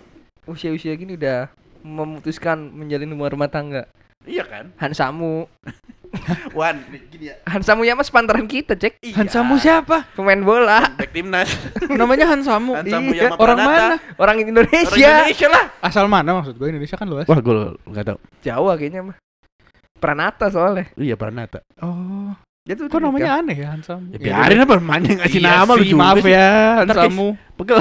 Speaker 1: usia-usia gini udah memutuskan menjalin hubungan rumah tangga.
Speaker 2: Iya kan?
Speaker 1: Hansamu.
Speaker 2: Wan, gini ya.
Speaker 1: Hansamu ya mas pantaran kita, Cek.
Speaker 2: Iya.
Speaker 3: Hansamu siapa?
Speaker 1: Pemain bola.
Speaker 2: Back timnas.
Speaker 3: Namanya Hansamu.
Speaker 2: Hansamu
Speaker 1: Iya.
Speaker 2: Yama
Speaker 3: Orang
Speaker 2: Pranata.
Speaker 3: mana?
Speaker 1: Orang
Speaker 2: Orang
Speaker 1: Indonesia.
Speaker 2: Indonesia lah.
Speaker 3: Asal mana maksud gue Indonesia kan luas.
Speaker 2: Wah, gue enggak tahu.
Speaker 1: Jawa kayaknya mah. Pranata soalnya.
Speaker 2: Iya, Pranata.
Speaker 3: Oh.
Speaker 1: Dia tuh
Speaker 3: Kok namanya aneh ya Hansamu?
Speaker 2: Ya, biarin apa namanya ngasih
Speaker 3: Iya
Speaker 2: nama lu
Speaker 3: sih,
Speaker 2: juga
Speaker 3: maaf ya Hansamu.
Speaker 2: Pegel.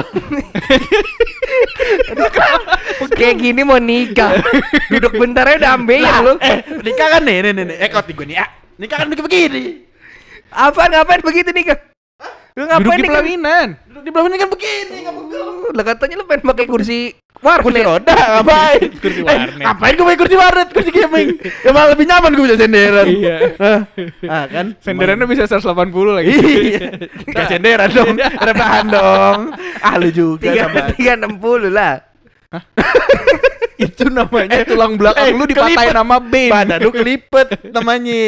Speaker 1: Kayak gini mau nikah. Duduk bentar aja udah ambeien lu.
Speaker 2: Eh, nikah kan nih, nih, nih, nih. Eh, kau gue nih. Ah, nikah kan begini begini.
Speaker 1: Apa ngapain begitu nikah? Lu
Speaker 3: Duduk
Speaker 1: ngapain
Speaker 3: di
Speaker 1: nikah?
Speaker 3: pelaminan.
Speaker 2: Duduk di belakang kan begini, nggak pegel.
Speaker 1: Lah katanya lu pengen pakai kursi
Speaker 2: Kursi
Speaker 1: warnet.
Speaker 2: roda ngapain?
Speaker 3: Kursi
Speaker 2: Eh,
Speaker 3: warnet.
Speaker 2: ngapain gue pakai kursi warnet, kursi gaming? Ya malah lebih nyaman gue bisa senderan.
Speaker 3: Iya.
Speaker 2: Ah, kan?
Speaker 3: Senderannya bisa 180 lagi.
Speaker 2: Iya. Gak senderan dong, rebahan dong. Ah lu juga
Speaker 1: Tiga
Speaker 2: sama.
Speaker 1: tiga enam puluh lah.
Speaker 3: Itu namanya tulang belakang
Speaker 2: eh,
Speaker 3: lu dipatahin sama bin.
Speaker 2: Badan lu kelipet namanya.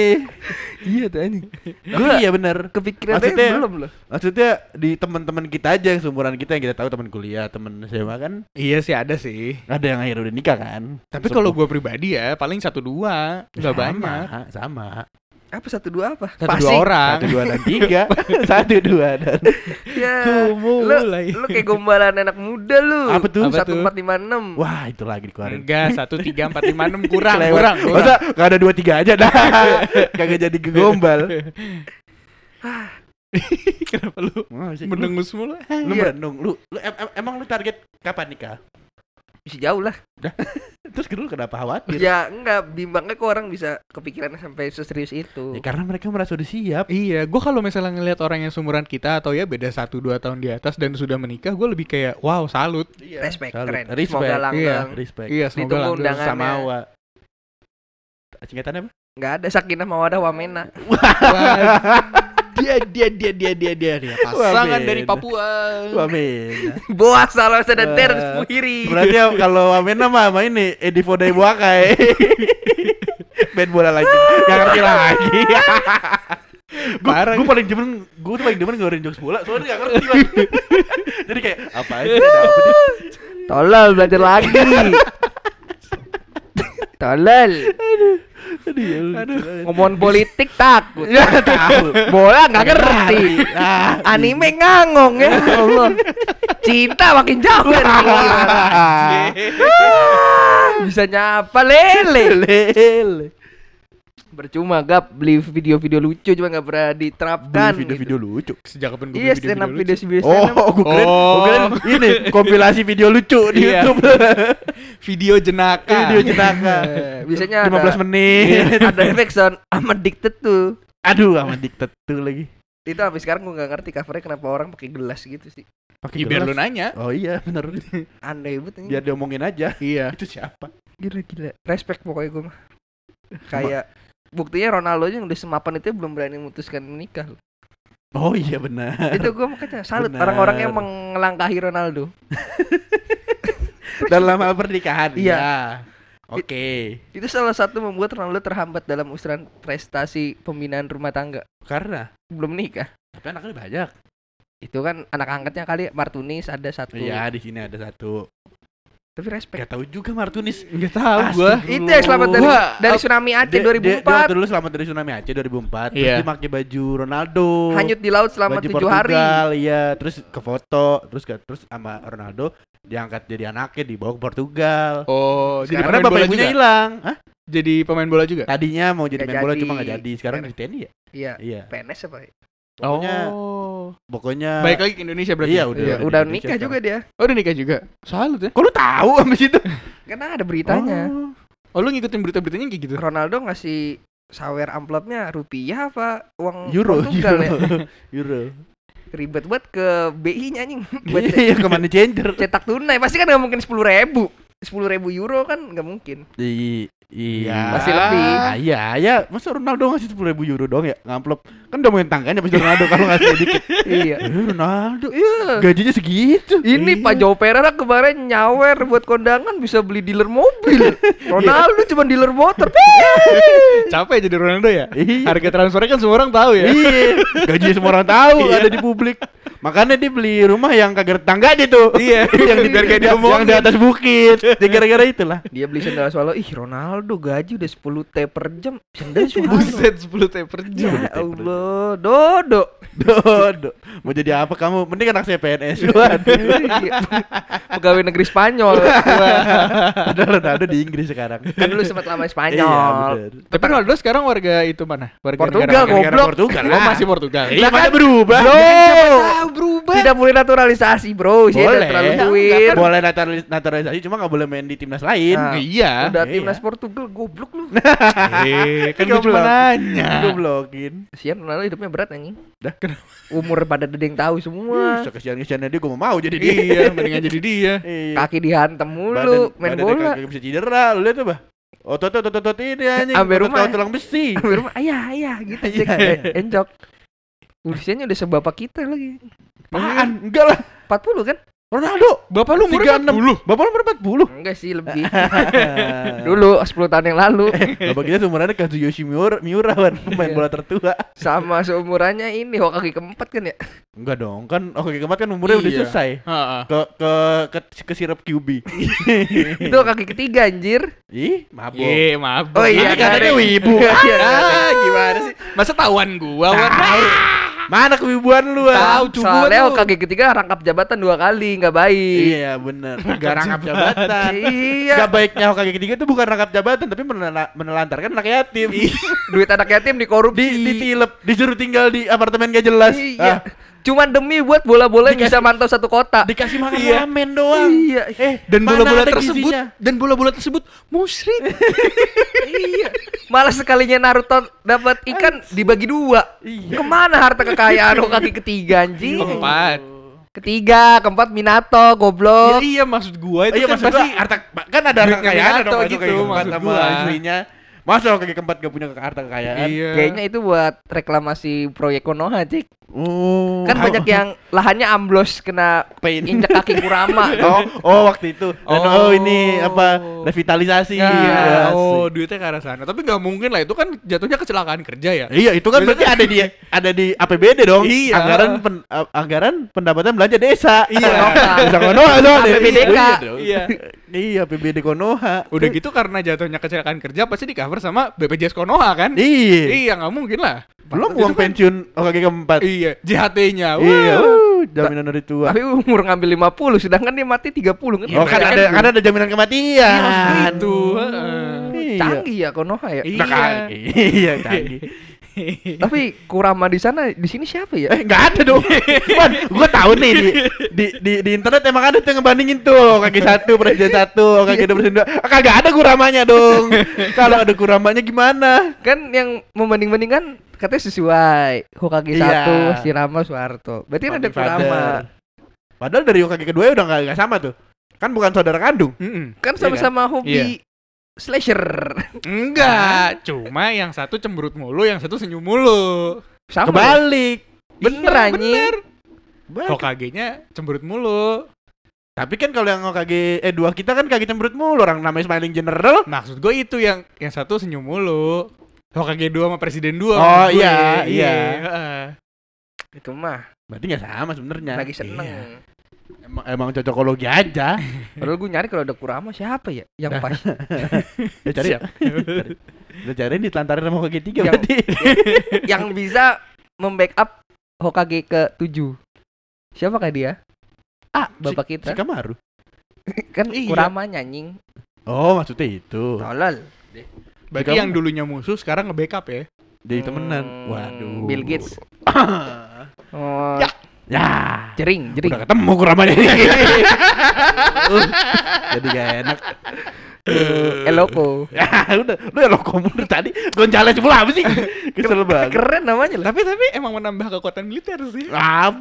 Speaker 1: Iya tuh anjing.
Speaker 2: Tapi iya bener.
Speaker 1: Kepikiran
Speaker 2: Maksudnya-
Speaker 1: belum loh.
Speaker 2: Maksudnya di teman-teman kita aja yang seumuran kita yang kita tahu teman kuliah, teman SMA kan
Speaker 3: Iya sih ada sih.
Speaker 2: ada yang akhirnya udah nikah kan.
Speaker 3: Tapi kalau gue pribadi ya paling satu dua, nggak banyak.
Speaker 2: Sama.
Speaker 1: Apa satu dua apa?
Speaker 3: Satu dua orang.
Speaker 2: Satu dua dan tiga. Satu dua dan.
Speaker 1: Ya. Lu,
Speaker 3: mulai.
Speaker 1: lu kayak gombalan anak muda lu.
Speaker 2: Apa tuh?
Speaker 1: Satu empat lima enam.
Speaker 2: Wah itu lagi dikeluarin.
Speaker 3: Enggak, satu tiga empat lima enam kurang, kurang, kurang.
Speaker 2: Masa gak ada dua tiga aja dah. Kagak jadi gegombal.
Speaker 3: Kenapa lu mendengus mulu?
Speaker 2: Lu
Speaker 1: Iya.
Speaker 2: merenung, lu, lu em- em- emang lu target kapan nikah?
Speaker 1: Bisa jauh lah.
Speaker 2: Terus lu kenapa khawatir?
Speaker 1: Ya enggak bimbangnya kok orang bisa kepikiran sampai seserius itu.
Speaker 2: Ya, karena mereka merasa udah siap.
Speaker 3: Iya, gue kalau misalnya ngelihat orang yang seumuran kita atau ya beda satu dua tahun di atas dan sudah menikah, gue lebih kayak wow salut.
Speaker 2: Iya.
Speaker 1: Respect,
Speaker 2: Salut.
Speaker 1: keren.
Speaker 2: Respect.
Speaker 1: Semoga langgeng.
Speaker 2: Respect.
Speaker 3: Iya, semoga langgeng.
Speaker 2: Sama
Speaker 1: Tangannya.
Speaker 2: wa. Singkatannya apa?
Speaker 1: Enggak ada sakinah mawadah wamena.
Speaker 3: Dia dia dia dia dia dia dia pasangan dari. Papua.
Speaker 2: Wamena.
Speaker 1: Boas salah sedentir
Speaker 2: Wah.
Speaker 1: sepuhiri.
Speaker 2: Berarti kalau Wamena mah sama ini Edi Fodai Buakai. Main bola lagi. Gak ngerti lagi. gue
Speaker 3: Parah.
Speaker 2: gue paling demen gue tuh paling demen ngeluarin jokes bola soalnya gak ngerti lah jadi kayak apa aja ada apa sih
Speaker 1: Tolol belajar lagi. Tolol.
Speaker 2: Aduh, ya Allah.
Speaker 1: Ngomongin politik takut.
Speaker 2: ya tahu
Speaker 1: Bola nggak ngerti.
Speaker 2: ah
Speaker 1: Anime ngangong ya Allah. Cinta makin jauh dari pikiran. Bisa nyapa lele.
Speaker 2: lele
Speaker 1: Percuma gap beli video-video lucu cuma nggak pernah diterapkan.
Speaker 2: beli video-video lucu
Speaker 3: Sejak kapan gue
Speaker 1: Iya stand up video video stand up.
Speaker 2: oh gue keren gue keren
Speaker 3: Oh.
Speaker 2: ini kompilasi video lucu di
Speaker 3: Iya.
Speaker 2: YouTube
Speaker 3: Video jenaka.
Speaker 2: video jenaka
Speaker 1: Eh, Biasanya ada
Speaker 2: 15 menit
Speaker 1: ada efek sound I'm addicted tuh.
Speaker 2: aduh sama diktat tuh lagi
Speaker 1: Itu sampai sekarang gue nggak ngerti covernya kenapa orang pakai gelas gitu sih.
Speaker 2: pakai
Speaker 3: Ya, biar lu
Speaker 2: gelas.
Speaker 3: nanya.
Speaker 2: oh iya bener
Speaker 1: Aneh banget ini.
Speaker 2: biar diomongin aja
Speaker 3: Iya.
Speaker 2: itu siapa
Speaker 1: Gila gila. Respect pokoknya gue mah. Kayak buktinya Ronaldo yang udah semapan itu belum berani memutuskan menikah.
Speaker 2: oh iya benar
Speaker 1: itu gue makanya salut orang-orang yang mengelangkahi Ronaldo.
Speaker 2: dalam hal pernikahan
Speaker 1: Iya.
Speaker 2: iya oke
Speaker 1: Itu salah satu membuat Ronaldo terhambat dalam usulan prestasi pembinaan rumah tangga.
Speaker 2: karena
Speaker 1: Belum nikah.
Speaker 2: tapi anaknya banyak
Speaker 1: Itu kan anak angkatnya kali Martunis ada satu.
Speaker 2: iya di sini ada satu
Speaker 1: Tapi respect.
Speaker 2: Gak tahu juga Martunis
Speaker 3: Enggak tahu gua.
Speaker 1: Itu yang selamat dari
Speaker 3: Wah,
Speaker 1: dari tsunami Aceh
Speaker 2: Dia- dia- Dia
Speaker 1: 2004.
Speaker 2: waktu dulu selamat dari tsunami Aceh 2004 Terus
Speaker 3: Iya.
Speaker 2: dia pakai baju Ronaldo
Speaker 1: Hanyut di laut selama
Speaker 2: baju
Speaker 1: tujuh hari.
Speaker 2: Portugal, iya Terus ke foto Terus ke, terus sama Ronaldo Diangkat jadi anaknya Dibawa ke Portugal
Speaker 3: Oh, jadi
Speaker 2: Karena
Speaker 3: pemain
Speaker 2: bapak ibunya hilang Hah?
Speaker 3: Jadi pemain bola juga.
Speaker 2: Tadinya mau jadi
Speaker 1: Nggak
Speaker 2: main bola cuma gak jadi Sekarang di TNI ya?
Speaker 1: Iya.
Speaker 2: Iya
Speaker 1: PNS apa? ya?
Speaker 2: Pokoknya
Speaker 3: oh.
Speaker 2: Pokoknya
Speaker 3: Baik lagi ke Indonesia berarti.
Speaker 2: Iya, udah.
Speaker 1: Iya, udah
Speaker 2: Indonesia
Speaker 1: nikah juga dia.
Speaker 3: Oh, udah nikah juga. Salut ya.
Speaker 2: Kok lu tahu sampai situ?
Speaker 1: Karena ada beritanya.
Speaker 2: Oh.
Speaker 3: Oh, lu ngikutin berita-beritanya kayak gitu.
Speaker 1: Ronaldo ngasih sawer amplopnya rupiah apa uang
Speaker 2: Euro,
Speaker 1: Portugal ya?
Speaker 2: Euro. Euro.
Speaker 1: Ribet buat ke BI-nya anjing. Buat
Speaker 2: Iya, ke money changer.
Speaker 1: cetak tunai pasti kan nggak mungkin sepuluh ribu. Sepuluh ribu euro kan nggak mungkin.
Speaker 2: Iya.
Speaker 1: Pasti lebih.
Speaker 2: Ah, iya, ya. Masa Ronaldo ngasih sepuluh ribu euro dong ya? Ngamplop. Kan udah main tangganya pasti Ronaldo kalau ngasih dikit.
Speaker 1: iya.
Speaker 2: Eh, Ronaldo.
Speaker 1: Iya.
Speaker 2: Gajinya segitu.
Speaker 1: Ini
Speaker 2: Iya.
Speaker 1: Pak Joe Pereira kemarin nyawer buat kondangan bisa beli dealer mobil. Ronaldo cuma dealer motor.
Speaker 3: Capek jadi Ronaldo ya?
Speaker 2: Iya.
Speaker 3: Harga transfernya kan semua orang tahu ya.
Speaker 2: Iya. Gajinya semua orang tahu
Speaker 3: Iya.
Speaker 2: ada di publik. Makanya dia beli rumah yang kagak tangga dia tuh.
Speaker 3: Iya.
Speaker 2: yang di yang, di atas bukit. Ya gara-gara itulah.
Speaker 1: Dia beli sandal swallow. Ih Ronaldo Ronaldo gaji udah 10 T per jam. Sendiri Soeharto.
Speaker 3: Buset 10 T per jam.
Speaker 1: Ya Allah, Dodo.
Speaker 2: Dodo. Mau jadi apa kamu? Mending anak saya PNS.
Speaker 1: Iya. Pegawai negeri Spanyol.
Speaker 2: Padahal Ronaldo di Inggris sekarang.
Speaker 1: kan dulu sempat lama
Speaker 2: Iya,
Speaker 1: Spanyol.
Speaker 2: bener.
Speaker 3: Tapi Ronaldo sekarang warga itu mana? Warga
Speaker 1: Portugal,
Speaker 3: negara-
Speaker 1: goblok.
Speaker 2: Portugal
Speaker 3: Oh, masih Portugal.
Speaker 2: Iya, masa
Speaker 1: kan-
Speaker 2: berubah.
Speaker 1: Bro,
Speaker 3: berubah.
Speaker 1: tidak boleh naturalisasi, Bro.
Speaker 2: Boleh.
Speaker 1: duit.
Speaker 2: Boleh naturalis- naturalisasi cuma nggak boleh main di timnas lain.
Speaker 1: Nah.
Speaker 3: Iya.
Speaker 1: Udah
Speaker 2: Iya.
Speaker 1: timnas Portugal goblok lu.
Speaker 3: Eh, kan gue cuma nanya.
Speaker 2: Goblokin.
Speaker 1: Kasihan Ronaldo hidupnya berat anjing.
Speaker 2: Dah, kenapa?
Speaker 1: Umur pada dedeng tahu semua.
Speaker 2: Sekesian-kesiannya dia gue mau mau jadi dia.
Speaker 3: Iya, mendingan jadi dia.
Speaker 2: Iya.
Speaker 1: Kaki dihantam mulu, main
Speaker 2: badannya
Speaker 1: bola.
Speaker 2: kagak bisa cedera, lu lihat tuh, Bah. Otot otot otot ini anjing.
Speaker 1: Ambil rumah
Speaker 2: kawan tulang besi.
Speaker 1: Di rumah ayah ayah gitu. Eh, enjok. Usianya udah sebapak kita lagi.
Speaker 2: Apaan? Enggak lah.
Speaker 1: 40 kan?
Speaker 2: Ronaldo.
Speaker 3: Bapak lu umur
Speaker 2: 36. Bapak lu umur 40.
Speaker 1: Enggak sih lebih. Dulu 10 tahun yang lalu
Speaker 2: Bapak kita seumurannya Kazuyoshi Miura, Miura kan, pemain bola tertua.
Speaker 1: sama seumurannya ini Hokage keempat kan ya?
Speaker 2: Enggak dong, kan oke kemat kan umurnya udah
Speaker 3: Iya.
Speaker 2: selesai.
Speaker 3: Heeh.
Speaker 2: Ke ke ke, ke sirap QB.
Speaker 1: Itu Hokage ketiga anjir.
Speaker 2: Ih, mabok.
Speaker 3: Iya, maaf.
Speaker 1: Oh iya,
Speaker 2: Ini katanya wibu.
Speaker 1: Iya,
Speaker 3: Ah, gimana sih? Masa tawan gua, Wan?
Speaker 2: Mana kewibuan lu? ah?
Speaker 3: Tahu cukup
Speaker 1: Soalnya Hokage ketiga rangkap jabatan dua kali nggak baik.
Speaker 2: Iya, bener. Gak rangkap jabatan.
Speaker 1: Iya.
Speaker 2: Gak baiknya Hokage ketiga itu bukan rangkap jabatan tapi menela- menelantarkan anak yatim.
Speaker 1: Duit anak yatim dikorupsi.
Speaker 2: di ditilep, disuruh tinggal di apartemen gak jelas.
Speaker 1: Iya.
Speaker 2: Ah,
Speaker 1: Cuman demi buat bola-bola yang bisa mantau satu kota.
Speaker 2: dikasih makan
Speaker 3: Iya.
Speaker 2: ramen doang.
Speaker 1: Iya.
Speaker 2: Eh,
Speaker 3: Dan bola-bola
Speaker 2: ada
Speaker 3: tersebut
Speaker 2: gizinya?
Speaker 3: dan bola-bola tersebut musyrik.
Speaker 1: iya. Malah sekalinya Naruto dapat ikan dibagi dua.
Speaker 2: Iya.
Speaker 1: Ke mana harta kekayaan Hokage ketiga anjing?
Speaker 3: Keempat.
Speaker 1: Ketiga, keempat Minato,
Speaker 3: Ya,
Speaker 1: goblok.
Speaker 3: iya maksud gua itu
Speaker 2: iya
Speaker 3: kan
Speaker 2: maksud
Speaker 3: pasti
Speaker 2: gua harta kan ada harta kekayaan
Speaker 3: Minato
Speaker 2: dong
Speaker 3: gitu,
Speaker 2: gitu,
Speaker 3: maksud gua.
Speaker 2: istrinya. Masa Hokage keempat gak punya harta kekayaan?
Speaker 3: Iya.
Speaker 1: Kayaknya itu buat reklamasi proyek Konoha, Cik.
Speaker 2: Oh.
Speaker 1: Kan banyak yang lahannya amblos kena
Speaker 2: pain.
Speaker 1: injak kaki Kurama.
Speaker 2: Oh, oh waktu itu. Dan oh,
Speaker 3: Oh.
Speaker 2: ini apa? Revitalisasi.
Speaker 1: Ya,
Speaker 3: Iya, oh duitnya ke arah sana. Tapi nggak mungkin lah itu kan jatuhnya kecelakaan kerja ya.
Speaker 2: Iya, itu kan berarti ada di ada di APBD dong.
Speaker 3: Iya.
Speaker 2: Anggaran pen- a- anggaran pendapatan belanja desa.
Speaker 3: Iya.
Speaker 2: Desa Konoha dong.
Speaker 1: APBDK.
Speaker 2: Iya.
Speaker 3: Iya.
Speaker 2: Iya, APBD Konoha.
Speaker 3: Udah gitu karena jatuhnya kecelakaan kerja pasti di cover sama BPJS Konoha kan?
Speaker 2: Iya.
Speaker 3: Iya nggak mungkin lah.
Speaker 2: Belum uang
Speaker 3: kan-
Speaker 2: pensiun Hokage keempat.
Speaker 3: Iya, JHT-nya.
Speaker 2: Iya, uh, jaminan dari tua.
Speaker 1: Tapi umur ngambil 50 sedangkan dia mati 30 kan.
Speaker 2: Oh, kan ada kan ada jaminan kematian.
Speaker 3: Iya, itu. heeh.
Speaker 2: Iya.
Speaker 1: canggih ya Konoha ya.
Speaker 3: Iya.
Speaker 2: Nah, kan, Iya, canggih.
Speaker 1: Tapi Kurama di sana di sini siapa ya?
Speaker 2: Eh, nggak ada dong. Man, gua tahu nih di, di di di internet emang ada tuh yang ngebandingin tuh kaki satu presiden satu kaki dua presiden dua. Ah, Kagak ada kuramanya dong. Kalau ada kuramanya gimana?
Speaker 1: Kan yang membanding-bandingkan katanya sesuai Hokage
Speaker 2: Iya.
Speaker 1: satu Shirama Soeharto. Berarti kan ada. Kurama.
Speaker 2: Padahal dari kaki kedua ya udah nggak sama tuh. Kan bukan saudara kandung.
Speaker 3: Mm-mm.
Speaker 1: Kan
Speaker 2: Iya
Speaker 1: sama-sama hobi slasher.
Speaker 3: Enggak, cuma yang satu cemberut mulu, yang satu senyum mulu.
Speaker 1: Sama. ya?
Speaker 2: Kebalik.
Speaker 1: Bener
Speaker 3: Iya,
Speaker 1: anjing.
Speaker 3: bener.
Speaker 2: Balik.
Speaker 3: Hokage-nya cemberut mulu.
Speaker 2: Tapi kan kalau yang kaki eh dua kita kan kaki cemberut mulu orang namanya Smiling General.
Speaker 3: Maksud gue itu yang yang satu senyum mulu. Hokage 2 sama presiden 2
Speaker 2: Oh, iya, iya.
Speaker 3: heeh.
Speaker 1: Itu mah
Speaker 2: Berarti nggak sama sebenarnya.
Speaker 1: lagi seneng.
Speaker 2: Iya. Emang emang cocokologi aja.
Speaker 1: Padahal gue nyari kalau ada Kurama siapa ya yang pas.
Speaker 2: ya cari ya. Udah cari ditelantarin sama kaki tiga
Speaker 1: Yang-
Speaker 2: berarti.
Speaker 1: yang bisa membackup Hokage ke 7 Siapa kah dia? Ah, bapak
Speaker 2: Si
Speaker 1: kita.
Speaker 2: Kamaru.
Speaker 1: Kan
Speaker 3: Iya.
Speaker 1: Kurama nyanying.
Speaker 2: Oh, maksudnya itu.
Speaker 1: Tolol.
Speaker 3: Berarti
Speaker 2: Jika-
Speaker 3: yang dulunya musuh sekarang nge-backup ya.
Speaker 2: Jadi temenan.
Speaker 1: Hmm,
Speaker 2: Waduh.
Speaker 1: Bill Gates. Oh,
Speaker 3: Ya.
Speaker 2: Ya.
Speaker 1: jering, jering.
Speaker 2: Udah ketemu kuramanya ini. Uh, Jadi gak enak.
Speaker 1: Eh, Eloko.
Speaker 2: Ya udah, lu ya lo komunir tadi Gonzales pula apa sih? Kesel banget.
Speaker 1: Keren namanya lah.
Speaker 3: Tapi tapi emang menambah kekuatan militer sih.
Speaker 2: Ah,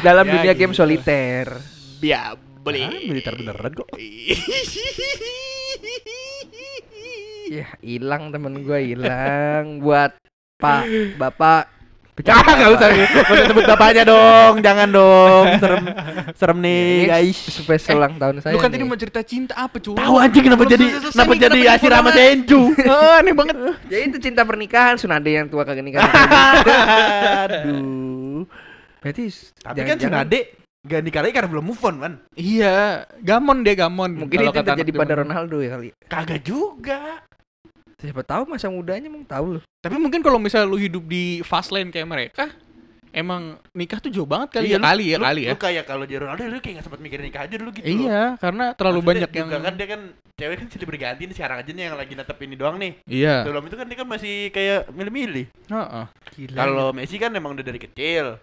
Speaker 1: Dalam
Speaker 3: Ya,
Speaker 1: dunia
Speaker 3: gitu.
Speaker 1: game soliter.
Speaker 3: Ya, beli.
Speaker 2: ah, militer beneran kok.
Speaker 1: Ya, hilang temen gua hilang buat Pak, Bapak.
Speaker 2: Ah, nggak usah, usah sebut bapaknya dong, jangan dong, serem, serem nih
Speaker 1: Ini
Speaker 2: guys.
Speaker 1: Spesial ulang tahun saya.
Speaker 3: Lu kan tadi mau cerita cinta apa, cuy?
Speaker 2: Tahu anjing kenapa
Speaker 3: Belum
Speaker 2: jadi
Speaker 3: selesai
Speaker 2: kenapa
Speaker 3: nih,
Speaker 2: jadi
Speaker 3: kenapa
Speaker 2: Asira sama
Speaker 3: jadi
Speaker 2: Senju?
Speaker 3: Ah, aneh banget.
Speaker 1: Jadi itu cinta pernikahan Sunade yang tua kagak nikah.
Speaker 2: Aduh.
Speaker 1: Berarti
Speaker 2: Tapi kan Tsunade Gak nikah lagi karena belum move on, man.
Speaker 3: Iya, gamon dia gamon.
Speaker 1: Mungkin
Speaker 3: Kalau
Speaker 1: itu terjadi
Speaker 3: anak
Speaker 1: pada. Ronaldo ya kali.
Speaker 2: Kagak juga.
Speaker 1: Siapa tahu masa mudanya emang tahu loh.
Speaker 3: Tapi mungkin kalau misalnya lu hidup di fast lane kayak mereka, emang nikah tuh jauh banget kali ya.
Speaker 2: lu-
Speaker 3: Kali ya,
Speaker 2: lu-
Speaker 3: kali ya.
Speaker 2: Lu kayak kalau jadi Ronaldo lu kayak gak sempat mikirin nikah aja dulu gitu. loh.
Speaker 3: Iya, karena terlalu
Speaker 2: Maksudnya
Speaker 3: banyak yang
Speaker 2: kan dia kan cewek kan silih berganti nih sekarang aja nih yang lagi natap ini doang nih.
Speaker 3: Iya.
Speaker 2: Sebelum itu kan dia kan masih kayak milih-milih.
Speaker 3: Heeh.
Speaker 2: Kalau Messi kan emang udah dari kecil.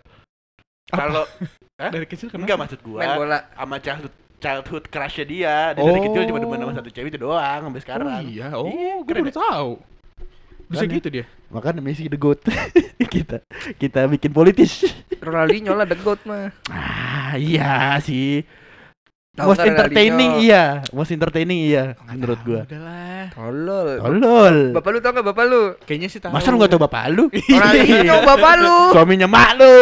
Speaker 2: Kalau
Speaker 3: dari kecil
Speaker 2: enggak
Speaker 3: kenapa?
Speaker 2: maksud
Speaker 1: Main
Speaker 2: gua
Speaker 1: bola.
Speaker 2: sama childhood childhood crushnya dia, dia dari
Speaker 3: Oh.
Speaker 2: kecil cuma demen sama satu cewek itu doang sampai sekarang.
Speaker 3: Oh iya, oh,
Speaker 2: Iya,
Speaker 3: gue baru
Speaker 2: ya.
Speaker 3: tahu. Bisa gitu dia.
Speaker 2: Makanya Messi the goat. kita kita bikin politis.
Speaker 1: Ronaldinho lah the goat mah.
Speaker 2: Ah, iya sih.
Speaker 1: Tahu
Speaker 2: most entertaining
Speaker 1: Ronaldinho?
Speaker 2: iya, most entertaining iya menurut gua.
Speaker 3: Udahlah.
Speaker 1: Tolol.
Speaker 2: Tolol.
Speaker 1: Bapak lu tau gak bapak lu?
Speaker 3: Kayaknya sih tahu.
Speaker 2: Masa lu gak tau bapak lu?
Speaker 1: Ronaldinho bapak lu.
Speaker 2: Suaminya mak lu.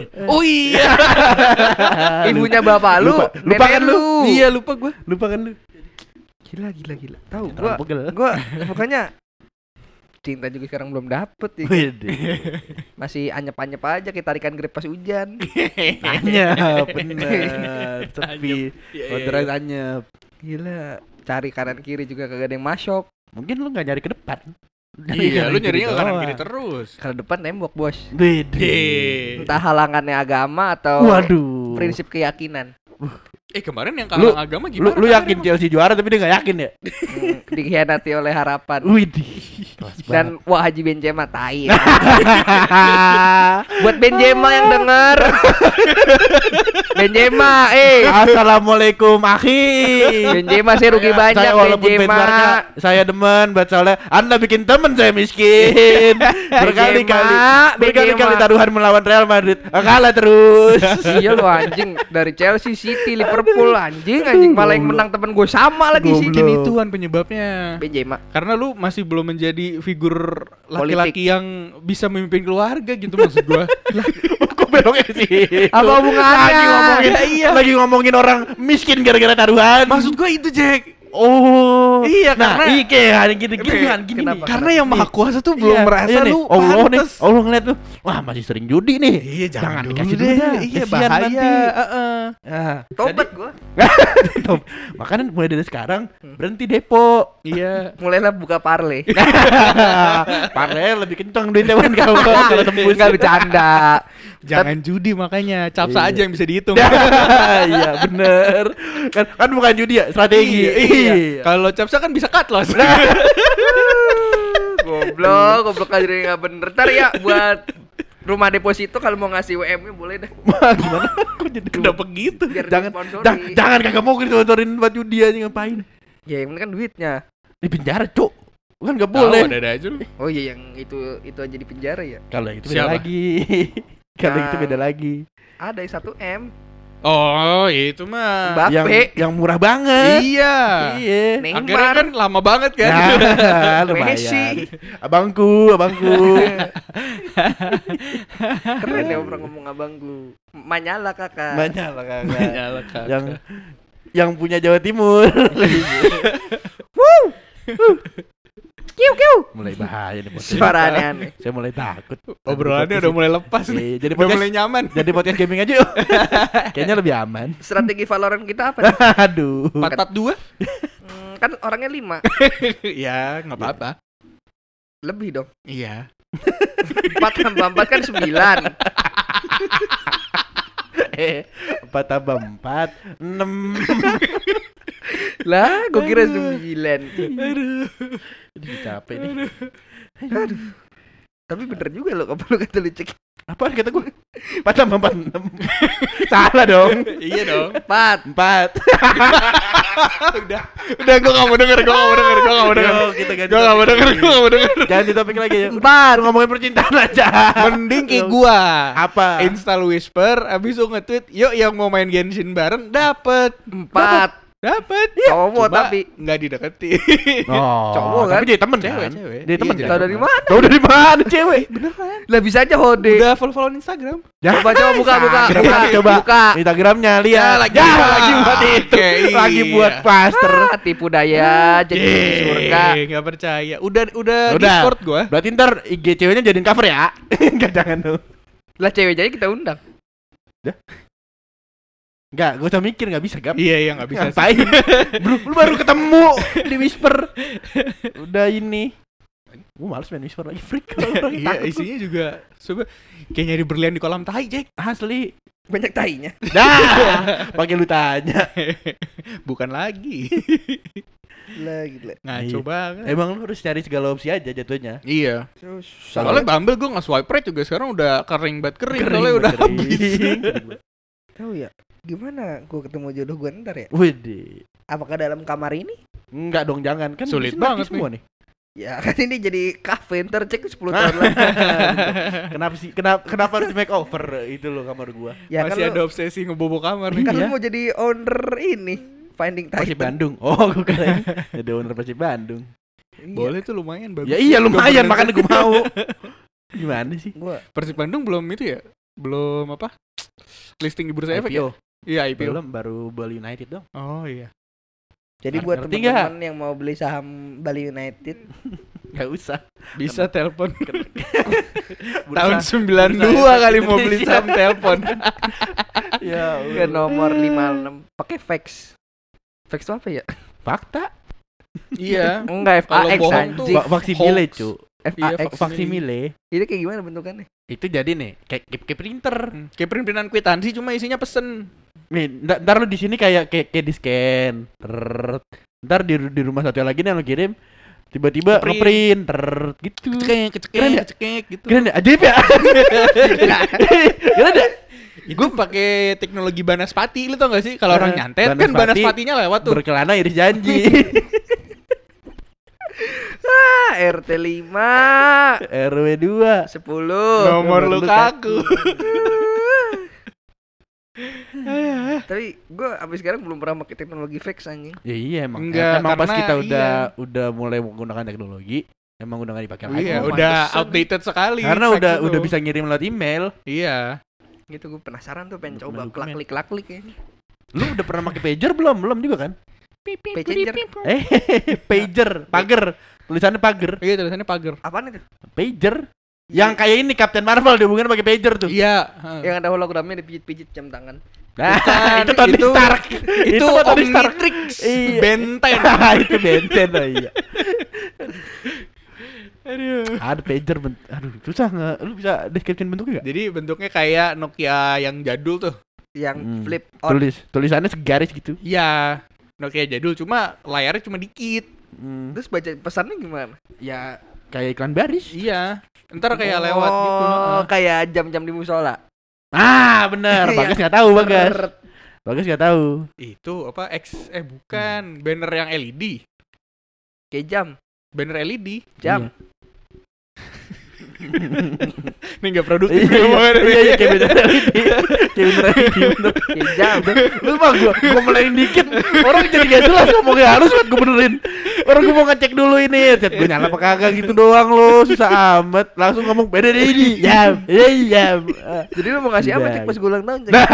Speaker 3: Oh iya.
Speaker 1: Ibunya bapak lu.
Speaker 2: Lupa, lupa kan lu?
Speaker 3: iya, lupa gue.
Speaker 2: Lupa kan lu?
Speaker 1: Gila gila gila. Tahu gua
Speaker 2: pegel.
Speaker 1: gua pokoknya cinta juga sekarang belum dapet ya.
Speaker 2: Wede.
Speaker 1: Masih anyep-anyep aja kita tarikan grip pas hujan.
Speaker 2: Tanya bener. Sepi.
Speaker 3: Iya, iya,
Speaker 2: Orderan anyep.
Speaker 1: Gila. Cari kanan kiri juga kagak ada yang masuk.
Speaker 2: Mungkin lu gak nyari ke depan.
Speaker 3: Iya, lu nyarinya ke kanan kiri terus.
Speaker 1: Kalau depan tembok bos.
Speaker 2: Bede.
Speaker 1: Entah halangannya agama atau
Speaker 2: Waduh.
Speaker 1: prinsip keyakinan.
Speaker 3: Eh kemarin yang
Speaker 2: Lu-
Speaker 3: kalang agama
Speaker 2: Lu,
Speaker 3: gimana?
Speaker 2: lu yakin
Speaker 3: Emang?
Speaker 2: Chelsea juara tapi dia gak yakin ya?
Speaker 1: Hmm, dikhianati oleh harapan.
Speaker 2: Widih.
Speaker 1: Dan wah Haji Benzema tai. Buat Benzema yang denger. Benzema, eh.
Speaker 2: Assalamualaikum akhi.
Speaker 1: Benzema saya rugi
Speaker 2: Saya-
Speaker 1: banyak
Speaker 2: saya walaupun
Speaker 1: Benzema.
Speaker 2: Saya demen buat soalnya Anda bikin temen saya miskin. Berkali-kali berkali-kali taruhan melawan Real Madrid. Kalah terus.
Speaker 1: iya lu anjing dari Chelsea, City, Liverpool anjing anjing malah yang menang temen gue sama lagi sih.
Speaker 3: Mungkin ituan penyebabnya.
Speaker 1: Benzema.
Speaker 3: Karena lu masih belum menjadi figur laki-laki yang bisa memimpin keluarga gitu maksud gua.
Speaker 2: Kok beloknya sih?
Speaker 1: Apa hubungannya?
Speaker 2: Lagi ngomongin,
Speaker 3: Ya, iya.
Speaker 2: lagi ngomongin orang miskin gara-gara taruhan.
Speaker 3: maksud gua itu, Jack.
Speaker 2: Oh.
Speaker 3: Iya,
Speaker 2: nah,
Speaker 3: karena-
Speaker 2: iya kayak gini gini
Speaker 1: Oke,
Speaker 2: kan gini.
Speaker 1: kenapa?
Speaker 2: nih.
Speaker 3: Karena yang maha kuasa tuh belum
Speaker 2: Iya,
Speaker 3: merasa
Speaker 2: iya nih.
Speaker 3: lu
Speaker 2: Allah nih,
Speaker 3: pantes.
Speaker 2: Allah ngeliat tuh. Wah, masih sering judi nih.
Speaker 3: Iya, jangan, dulu
Speaker 2: dikasih
Speaker 3: deh.
Speaker 2: dulu dah.
Speaker 3: Iya,
Speaker 2: Kasihan
Speaker 3: bahaya.
Speaker 2: nanti.
Speaker 3: Heeh.
Speaker 2: Ah,
Speaker 1: Tobat gua.
Speaker 2: Tom, makanya mulai dari sekarang berhenti depo.
Speaker 3: Iya.
Speaker 1: Mulailah buka parle.
Speaker 2: Parah lebih kencang duitnya kan kalau kalau tembus.
Speaker 1: Enggak bercanda.
Speaker 3: Jangan judi makanya, capsa
Speaker 2: Iya.
Speaker 3: aja yang bisa dihitung.
Speaker 2: iya bener kan kan bukan judi ya strategi
Speaker 3: Iya, iya. Kalau capsa kan bisa cut loss.
Speaker 1: goblok, goblok aja nggak bener. Ntar ya buat rumah deposito kalau mau ngasih WM-nya boleh.
Speaker 2: Wah, gimana kok jadi
Speaker 3: Kenapa gitu?
Speaker 1: Biar
Speaker 2: jangan
Speaker 1: disponsori.
Speaker 2: jangan, kagak mau disponsorin buat judi aja ngapain
Speaker 1: Ya yang kan duitnya.
Speaker 2: di penjara cuk kan nggak
Speaker 3: Tahu
Speaker 2: boleh
Speaker 3: ada-ada aja lu.
Speaker 1: Oh iya yang itu itu aja di penjara ya.
Speaker 2: kalau itu
Speaker 3: Siapa?
Speaker 2: lagi kalau
Speaker 1: Nah.
Speaker 2: itu beda lagi
Speaker 1: Ada yang 1 M.
Speaker 3: Oh, itu mah.
Speaker 1: Mbappe.
Speaker 2: yang yang murah banget
Speaker 3: Iya.
Speaker 2: iya
Speaker 1: Neymar.
Speaker 3: Akhirnya kan lama banget kan.
Speaker 2: Nah, lumayan.
Speaker 1: Messi.
Speaker 2: Abangku, abangku.
Speaker 1: Keren ya orang ngomong abangku. Manyala kakak.
Speaker 2: Banyak lah kakak.
Speaker 3: Nyala, Kak.
Speaker 2: yang yang punya Jawa Timur.
Speaker 1: Kiu kiu.
Speaker 2: mulai bahaya nih podcast.
Speaker 1: Suara aneh-aneh.
Speaker 2: Saya mulai takut.
Speaker 3: Obrolannya udah mulai lepas nih.
Speaker 2: Jadi
Speaker 3: Udah
Speaker 2: podcast
Speaker 3: mulai nyaman.
Speaker 2: jadi podcast gaming aja yuk. Kayaknya lebih aman.
Speaker 1: Strategi Valorant kita apa? nih?
Speaker 2: Aduh.
Speaker 3: Empat empat dua.
Speaker 1: Hmm, kan orangnya 5.
Speaker 3: Ya, nggak apa-apa.
Speaker 1: Lebih dong.
Speaker 3: Iya.
Speaker 1: 4 tambah 4 kan 9.
Speaker 2: Eh, empat tambah empat, enam.
Speaker 1: Lah, gue kira 9.
Speaker 3: Aduh.
Speaker 2: Jadi capek nih.
Speaker 1: Tapi bener juga lo kalau kata lu cek.
Speaker 2: Apa kata gue? Empat tambah empat enam. Salah dong.
Speaker 3: iya dong.
Speaker 1: 4.
Speaker 2: Empat.
Speaker 3: udah, udah gue gak mau denger, gue gak mau denger, gue gak mau denger.
Speaker 2: Kita ganti
Speaker 3: Gue gak mau denger, gue gak mau denger.
Speaker 2: Jangan di topik lagi ya.
Speaker 1: Empat.
Speaker 2: Ngomongin percintaan aja.
Speaker 3: Mending kayak gua.
Speaker 2: Apa?
Speaker 3: Install Whisper, abis lu nge-tweet, yuk yang mau main Genshin bareng, dapet.
Speaker 1: 4.
Speaker 3: Dapet.
Speaker 1: Cowok
Speaker 3: Cuma
Speaker 1: tapi.
Speaker 3: nggak dideketin.
Speaker 2: Oh,
Speaker 1: Cowok kan?
Speaker 2: Tapi jadi temen
Speaker 3: Cewek,
Speaker 2: kan?
Speaker 3: cewek.
Speaker 2: Jadi temen
Speaker 3: Iya?
Speaker 1: Tahu dari mana?
Speaker 2: Tahu dari mana cewek?
Speaker 3: Beneran.
Speaker 1: Lah bisa aja hode.
Speaker 3: Udah follow-follow Instagram.
Speaker 2: Ya.
Speaker 1: Coba coba buka buka
Speaker 2: lagi, coba.
Speaker 1: Buka.
Speaker 2: Instagramnya lihat.
Speaker 3: Ya, lagi.
Speaker 2: Ya, lagi buat itu. Lagi
Speaker 3: iya.
Speaker 2: buat plaster.
Speaker 1: Ah, tipu daya jadi surga.
Speaker 3: nggak percaya. Udah udah,
Speaker 2: Udah.
Speaker 3: Discord gua.
Speaker 2: Berarti ntar IG ceweknya jadiin cover ya? Enggak jangan tuh.
Speaker 1: Lah cewek jadi kita undang.
Speaker 2: Enggak, gak usah mikir nggak bisa gap.
Speaker 3: Iya, iya nggak bisa.
Speaker 2: Ngapain? Bro, lu baru ketemu di Whisper. Udah ini. Gue males main Whisper lagi freak kalau orang
Speaker 3: Iya, isinya juga coba kayak nyari berlian di kolam tai, Jack.
Speaker 2: Asli.
Speaker 1: Banyak tainya.
Speaker 2: Dah, pakai lu tanya.
Speaker 3: Bukan lagi.
Speaker 1: Lah gila.
Speaker 3: Ngaco
Speaker 2: Iya.
Speaker 3: banget.
Speaker 2: Emang lu harus cari segala opsi aja jatuhnya.
Speaker 3: Iya. Soalnya Bumble gue nggak swipe right juga sekarang udah kering banget kering, soalnya udah
Speaker 2: kering.
Speaker 3: habis.
Speaker 1: tahu ya gimana gua ketemu jodoh gua ntar ya?
Speaker 2: Widih.
Speaker 1: Apakah dalam kamar ini?
Speaker 2: Enggak dong, jangan kan
Speaker 3: Sulit
Speaker 2: di sini mati
Speaker 3: banget
Speaker 2: semua nih.
Speaker 1: Ya kan ini jadi kafe ntar cek 10
Speaker 2: Ah.
Speaker 1: tahun lagi.
Speaker 2: Kenapa sih? Kenapa kenapa harus di make over itu loh kamar gua?
Speaker 1: Ya
Speaker 3: Masih
Speaker 1: kan
Speaker 3: ada
Speaker 1: lu,
Speaker 3: obsesi ngebobo kamar nih.
Speaker 1: kan lu
Speaker 2: Iya.
Speaker 1: mau jadi owner ini Finding
Speaker 2: Persib
Speaker 1: Titan.
Speaker 2: Bandung. Oh, gua kira jadi owner Persib Bandung.
Speaker 1: Iya.
Speaker 3: Boleh tuh lumayan bagus.
Speaker 2: Ya iya lumayan makanya gua mau. Gimana sih?
Speaker 1: Gua
Speaker 3: Persib Bandung belum itu ya? Belum apa? Listing di bursa efek ya? Iya, IPO.
Speaker 2: Belum baru Bali United dong.
Speaker 3: Oh iya.
Speaker 1: jadi buat
Speaker 2: nggak?
Speaker 1: teman-teman yang mau beli saham Bali United
Speaker 2: Enggak usah.
Speaker 3: Bisa telepon tahun 92
Speaker 2: bursa
Speaker 3: kali mau beli saham telepon.
Speaker 2: Ya,
Speaker 1: ke nomor 56 pakai fax. Fax itu apa ya?
Speaker 2: fakta.
Speaker 3: iya.
Speaker 1: Enggak
Speaker 3: Kalau
Speaker 1: FAX
Speaker 3: bohong tuh-
Speaker 1: anjing.
Speaker 2: Va vaksimile,
Speaker 3: Hoax.
Speaker 2: cu.
Speaker 3: Iya,
Speaker 1: FAX.
Speaker 3: Vaksin-
Speaker 2: Vaksimile.
Speaker 1: Ini kayak gimana bentukannya?
Speaker 2: Itu jadi nih kayak kayak, kayak printer.
Speaker 3: Hmm, Kayak print-printan kwitansi cuma isinya pesen.
Speaker 2: Nih, ntar, ntar lu di sini kayak kayak, kayak di scan. Ntar di di rumah satu lagi nih yang lu kirim tiba-tiba
Speaker 3: Ngeprint.
Speaker 2: ngeprint trrrt, gitu.
Speaker 3: Cekek, cekek,
Speaker 2: Keren ya?
Speaker 3: cekek gitu.
Speaker 2: Keren ya? Ajaib ya? Keren ya?
Speaker 3: Gue pakai teknologi banaspati, lu tau gak sih? Kalau
Speaker 2: Eh,
Speaker 3: orang nyantet kan
Speaker 2: banaspati
Speaker 3: banaspatinya lewat tuh.
Speaker 2: Berkelana iris janji.
Speaker 1: Ah, RT 5
Speaker 2: RW 2.
Speaker 1: 10
Speaker 3: Nomor Lukaku.
Speaker 1: Tapi gue abis sekarang belum pernah pakai teknologi fax anjing
Speaker 2: Ya iya emang.
Speaker 3: Enggak,
Speaker 2: emang pas
Speaker 3: karena
Speaker 2: kita udah
Speaker 3: iya.
Speaker 2: udah mulai menggunakan teknologi, emang udah gak dipakai lagi.
Speaker 3: Iya,
Speaker 2: Oh,
Speaker 3: udah
Speaker 2: pantesan.
Speaker 3: outdated sekali.
Speaker 2: Karena udah
Speaker 3: itu.
Speaker 2: udah bisa ngirim lewat email.
Speaker 3: Iya.
Speaker 1: Gitu gue penasaran tuh pengen
Speaker 2: Udah
Speaker 1: coba klik klak klik ya
Speaker 2: Lu udah pernah pakai pager belum? Belum juga kan?
Speaker 1: Pager
Speaker 2: Eh, pager, pager. Tulisannya pager.
Speaker 3: Iya, tulisannya pagar.
Speaker 1: Apaan itu?
Speaker 2: Pager. Yang kayak ini Captain Marvel dihubungin pakai pager tuh.
Speaker 3: Iya.
Speaker 1: Yang ada hologramnya dipijit-pijit jam tangan
Speaker 2: Nah,
Speaker 3: Bukan,
Speaker 2: itu Tony
Speaker 3: itu-
Speaker 2: Stark.
Speaker 3: Itu
Speaker 2: mah Tony Stark.
Speaker 3: Omnitrix
Speaker 2: Iya.
Speaker 3: Benten.
Speaker 2: itu benten oh iya.
Speaker 3: Aduh.
Speaker 2: Ada pager bent aduh susah nggak lu bisa deskripsiin bentuknya nggak?
Speaker 3: Jadi bentuknya kayak Nokia yang jadul tuh.
Speaker 1: Yang
Speaker 2: Hmm.
Speaker 1: flip on
Speaker 2: Tulis tulisannya segaris gitu.
Speaker 3: Iya. Nokia jadul cuma layarnya cuma dikit.
Speaker 2: Hmm.
Speaker 1: Terus baca pesannya gimana?
Speaker 2: Ya kayak iklan baris.
Speaker 3: Iya. Ntar kayak lewat gitu.
Speaker 1: Oh, kayak jam-jam di musola.
Speaker 2: Ah bener,
Speaker 1: Iya.
Speaker 2: Bagas nggak tahu Bagas.
Speaker 1: Brrrt.
Speaker 2: Bagas nggak tahu.
Speaker 3: Itu apa X eh bukan banner yang LED.
Speaker 1: Kayak jam,
Speaker 3: Banner LED.
Speaker 1: jam.
Speaker 3: Ini enggak produktif
Speaker 2: Iya, iya,
Speaker 3: ngomongannya.
Speaker 2: iya, iya, kayak bener LED. Kayak bener.
Speaker 1: Kayak jam.
Speaker 2: Lu mah gua, gua melein dikit Orang jadi gak jelas ngomongnya harus buat gua benerin Orang gua mau ngecek dulu ini Chat gua nyala apa kagak gitu doang lo Susah amat Langsung ngomong beda deh ini Jam Iya jam Ah.
Speaker 1: Jadi lu mau ngasih apa cek pas gue ulang tahun?
Speaker 2: Nah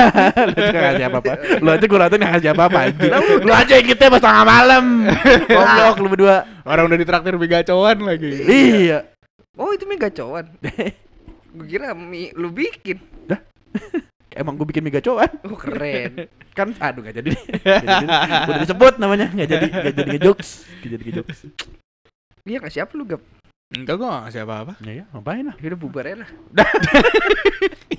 Speaker 2: Lu gak ngasih apa-apa Lu aja gua nonton gak ngasih apa-apa. Lu aja yang kita pas tengah malam Goblok lu berdua
Speaker 3: Orang udah ditraktir begacoan lagi.
Speaker 2: Iya
Speaker 1: Oh itu mie gacoan. gue kira mie lu bikin.
Speaker 2: Emang gua bikin mie gacoan
Speaker 1: Oh keren.
Speaker 2: Kan aduh gak jadi Gak jadi. Udah disebut namanya Gak jadi Gak jadi ngejokes Gak jadi ngejokes
Speaker 1: Dia ngasih apa lu gap?
Speaker 3: Enggak gua nggak ngasih apa-apa.
Speaker 2: Ya ya ngapain lah
Speaker 1: Ya udah bubar ya lah.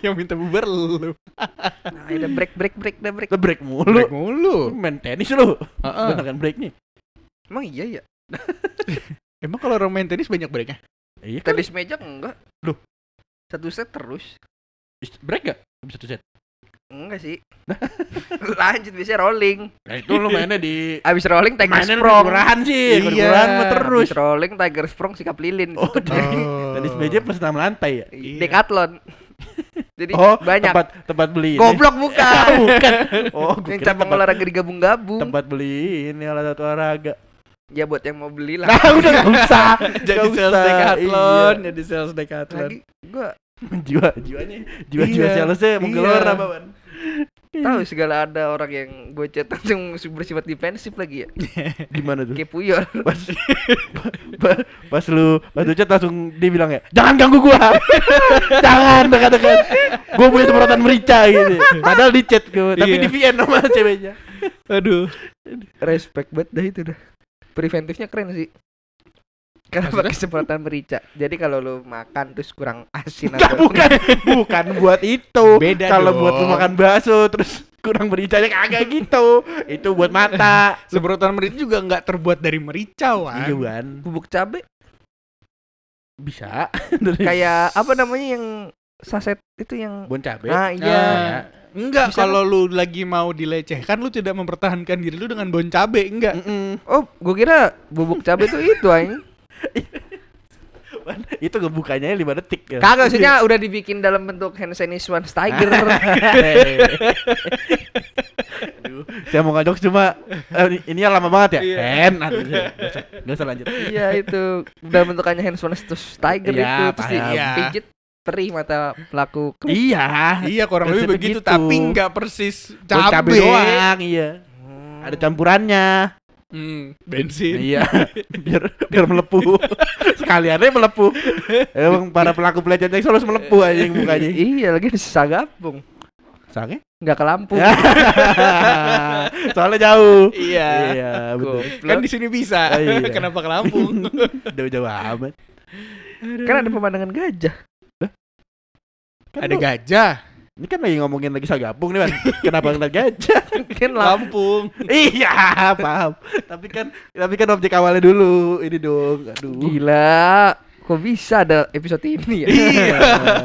Speaker 3: Yang minta bubar lu.
Speaker 1: Nah, udah break break break dah break.
Speaker 2: Lu break mulu
Speaker 3: Break mulu.
Speaker 2: Lu main tenis lu
Speaker 3: Heeh.
Speaker 2: Bener kan breaknya
Speaker 1: Emang iya ya.
Speaker 3: Emang kalau orang main tenis banyak breaknya?
Speaker 2: Iya kan
Speaker 1: Tenis meja enggak.
Speaker 2: Loh.
Speaker 1: Satu set terus.
Speaker 2: Break gak? Bisa satu set
Speaker 1: Enggak sih. Lanjut bisa rolling.
Speaker 2: Nah itu lu mainnya di
Speaker 1: Abis rolling Tiger
Speaker 2: Mainnya
Speaker 1: Sprong.
Speaker 2: kelurahan sih
Speaker 3: Iya.
Speaker 2: mah terus
Speaker 1: Abis rolling Tiger Sprong sikap lilin.
Speaker 2: Oh jadi Tenis meja plus enam lantai ya
Speaker 3: Iya.
Speaker 1: Decathlon. Jadi
Speaker 2: Oh
Speaker 1: banyak.
Speaker 2: tempat tempat beli ini.
Speaker 1: Goblok bukan.
Speaker 2: Bukan Oh gue
Speaker 1: cabang olahraga digabung-gabung.
Speaker 2: tempat beli ini alat olahraga
Speaker 1: Ya buat yang mau beli lah.
Speaker 2: Nah udah gak usah
Speaker 3: jadi
Speaker 2: Nggak
Speaker 3: sales
Speaker 2: usah,
Speaker 3: Decathlon,
Speaker 2: iya.
Speaker 3: jadi sales Decathlon.
Speaker 1: Lagi gua
Speaker 2: Jiwa Jiwanya Jiwa jiwa
Speaker 3: Iya,
Speaker 2: salesnya mau
Speaker 3: iya.
Speaker 2: keluar apa Ban
Speaker 1: Tahu segala ada orang yang gue chat langsung bersifat defensif lagi ya.
Speaker 2: Gimana tuh?
Speaker 1: Kayak puyol.
Speaker 2: Pas, pa- pas lu pas lu chat langsung dia bilang ya, jangan ganggu gua, jangan dekat-dekat, gua punya semprotan merica gitu. Padahal di chat gua, tapi
Speaker 3: Iya.
Speaker 2: di VN sama ceweknya.
Speaker 3: Aduh.
Speaker 1: Respect banget dah itu dah. Preventifnya keren sih. Karena pakai semprotan merica. Jadi kalau lu makan terus kurang asin
Speaker 2: Nggak,
Speaker 1: atau
Speaker 2: bukan, bukan buat itu.
Speaker 3: Beda
Speaker 2: Kalau buat lu makan bakso terus kurang mericanya kagak gitu. Itu buat mata.
Speaker 3: Semprotan merica juga nggak terbuat dari merica, Wan.
Speaker 2: Iya, Wan.
Speaker 1: bubuk cabe
Speaker 2: Bisa.
Speaker 1: Kayak apa namanya yang saset itu yang
Speaker 2: bon cabe.
Speaker 1: Ah iya.
Speaker 3: Ah. Enggak, kalau lu lagi mau dilecehkan lu tidak mempertahankan diri lu dengan bon cabe, enggak.
Speaker 2: Mm-mm.
Speaker 1: Oh, gua kira bubuk cabe itu itu.
Speaker 2: Wan, itu ngebukanya 5 detik ya.
Speaker 1: Kagak maksudnya udah dibikin dalam bentuk hand sanitizer Tiger.
Speaker 2: Aduh, saya mau ngajak cuma eh, ini ya lama banget ya.
Speaker 3: Iya.
Speaker 2: Hen, aduh, nggak usah, lanjut.
Speaker 1: Iya itu udah bentukannya hand sanitizer Tiger
Speaker 2: Iya,
Speaker 1: itu terus
Speaker 2: paham.
Speaker 1: dipijit perih mata pelaku.
Speaker 2: Iya.
Speaker 3: Iya, kurang lebih begitu,
Speaker 2: gitu.
Speaker 3: tapi nggak persis cabe.
Speaker 2: cabe doang, iya.
Speaker 1: Hmm.
Speaker 2: Ada campurannya.
Speaker 3: Hmm, bensin.
Speaker 2: Iya, biar biar melepuh. Sekaliannya melepuh. Emang para pelaku pelecehan seksual harus melepuh aja yang mukanya.
Speaker 1: Iya lagi di sisa gabung.
Speaker 2: Sange?
Speaker 1: Nggak ke Lampung.
Speaker 2: Soalnya jauh.
Speaker 3: Iya.
Speaker 2: Iya, betul.
Speaker 3: Kan di sini bisa.
Speaker 2: Oh, iya.
Speaker 3: Kenapa ke Lampung?
Speaker 2: Jauh-jauh amat.
Speaker 1: kan ada pemandangan gajah.
Speaker 2: Kan
Speaker 3: Ada
Speaker 2: lu-
Speaker 3: gajah.
Speaker 2: Ini kan lagi ngomongin lagi sagapung nih, Wan. Kenapa ngeliat gajah?
Speaker 1: kan Lampung.
Speaker 2: Iya, paham. Tapi kan tapi kan objek awalnya dulu. Ini dong. Aduh.
Speaker 1: Gila. Kok bisa ada episode ini ya?
Speaker 3: Iya.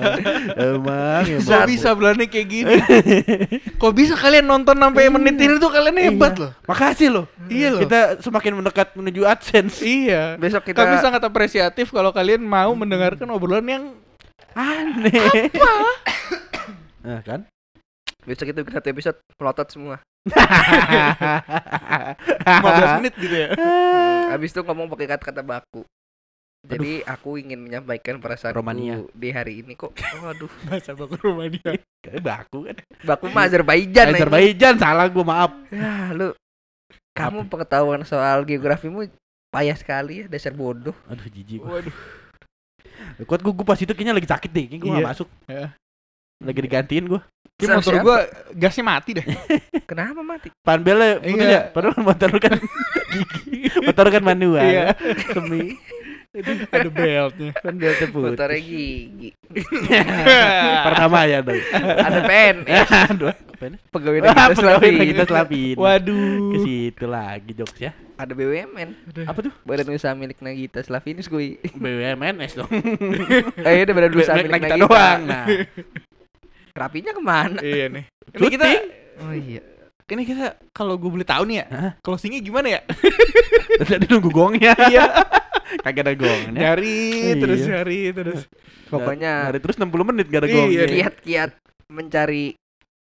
Speaker 2: Emang, emang.
Speaker 3: Kok bisa belanja kayak gini? Kok bisa kalian nonton sampai menit ini tuh kalian hebat
Speaker 2: Iya.
Speaker 3: loh.
Speaker 2: Makasih loh.
Speaker 3: Iya loh.
Speaker 2: Kita semakin mendekat menuju AdSense.
Speaker 3: Iya.
Speaker 1: Besok kita
Speaker 3: Kami sangat apresiatif kalau kalian mau mendengarkan obrolan yang
Speaker 2: Aneh. Apa? Nah, kan?
Speaker 1: besok kita bikin satu episode pelotot semua.
Speaker 3: 15 menit gitu ya.
Speaker 1: Habis itu ngomong pakai kata-kata baku. Jadi aku ingin menyampaikan perasaan
Speaker 2: Romania.
Speaker 1: di hari ini kok. Waduh,
Speaker 3: Bahasa baku Romania.
Speaker 2: Kayak baku kan.
Speaker 1: baku mah Azerbaijan.
Speaker 2: Azerbaijan salah gua maaf.
Speaker 1: Ya, lu kamu pengetahuan soal geografimu payah sekali ya, dasar bodoh.
Speaker 2: Aduh jijik gua.
Speaker 3: Waduh.
Speaker 2: Kuat gua, gua pas itu kayaknya lagi sakit deh. Kayaknya
Speaker 3: Iya.
Speaker 2: gak masuk.
Speaker 3: Ya.
Speaker 2: Lagi digantiin gua.
Speaker 3: Kayak motor gua gasnya mati deh.
Speaker 1: Kenapa mati?
Speaker 2: Panbelnya
Speaker 3: Iya.
Speaker 2: ya. Padahal motor lu kan gigi. Motor lu kan manual.
Speaker 3: Iya.
Speaker 2: Semi.
Speaker 3: Ada beltnya.
Speaker 2: Kan beltnya putih.
Speaker 1: Motornya gigi.
Speaker 2: Pertama ya dong.
Speaker 1: Ada pen. ya. Pegawai
Speaker 2: Ah,
Speaker 1: negeri
Speaker 2: pegawai
Speaker 1: Selatan.
Speaker 2: kita selapin. Ke
Speaker 3: Waduh.
Speaker 2: situ lagi jokes ya.
Speaker 1: Ada BUMN.
Speaker 2: Apa tuh?
Speaker 1: Badan usaha milik Nagita Slavinus gue.
Speaker 2: BUMNS dong.
Speaker 1: Eh, itu badan usaha milik
Speaker 2: Nagita doang. Nah.
Speaker 1: Rapinya ke mana?
Speaker 3: Iya nih. Ini kita
Speaker 1: Oh iya.
Speaker 3: ini kita kalau gue boleh tahu nih ya, closingnya gimana ya?
Speaker 2: Tadi nunggu gongnya.
Speaker 3: Iya.
Speaker 2: Kagak ada gongnya.
Speaker 3: Nyari terus
Speaker 2: Iya.
Speaker 3: nyari terus.
Speaker 1: Pokoknya
Speaker 2: Hari terus 60 menit gak ada
Speaker 3: Iya,
Speaker 2: gongnya.
Speaker 3: nih.
Speaker 1: kiat-kiat mencari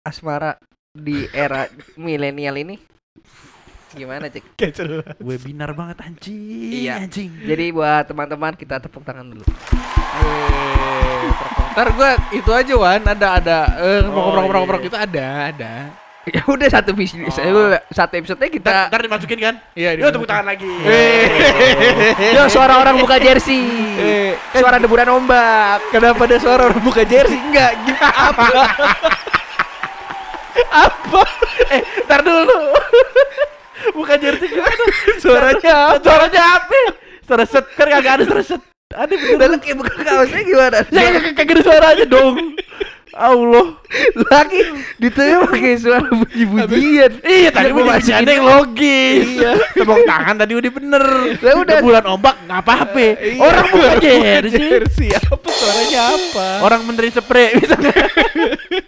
Speaker 1: asmara di era milenial ini gimana cek.
Speaker 2: Webinar banget anjing.
Speaker 1: Iya.
Speaker 2: Anjing.
Speaker 1: jadi buat teman-teman kita tepuk tangan dulu
Speaker 3: Ntar gue itu aja Wan ada ada eh
Speaker 2: Oh,
Speaker 3: ngobrol-ngobrol
Speaker 2: iya.
Speaker 3: itu ada ada.
Speaker 1: Ya udah satu visi
Speaker 3: Oh.
Speaker 1: satu episode
Speaker 2: Ntar,
Speaker 1: kita
Speaker 2: ntar dimasukin kan?
Speaker 3: Iya.
Speaker 2: Yuk tepuk tangan lagi.
Speaker 1: yo suara orang buka jersey
Speaker 3: Eh,
Speaker 1: suara deburan ombak
Speaker 3: kenapa ada suara orang buka jersey? Enggak, apa? apa?
Speaker 2: eh, ntar dulu. Bukan jersey gimana?
Speaker 3: Suaranya apa?
Speaker 2: Suaranya apa? Suara set kan kagak ada suara set. Ada bener.
Speaker 1: udah lu kayak buka kaosnya gimana
Speaker 2: Ya kagak kagak ada suaranya dong. Allah.
Speaker 1: lagi ditanya pakai suara bunyi-bunyian
Speaker 2: Iya tadi
Speaker 1: Biar gua
Speaker 2: masih ada yang logis. Iya. Tepuk tangan tadi udah bener.
Speaker 1: Lah udah.
Speaker 2: bulan ombak nggak apa-apa.
Speaker 3: Iya,
Speaker 2: Orang
Speaker 3: buka
Speaker 2: jersey.
Speaker 3: jersey apa suaranya apa?
Speaker 2: Orang menteri spray misalnya.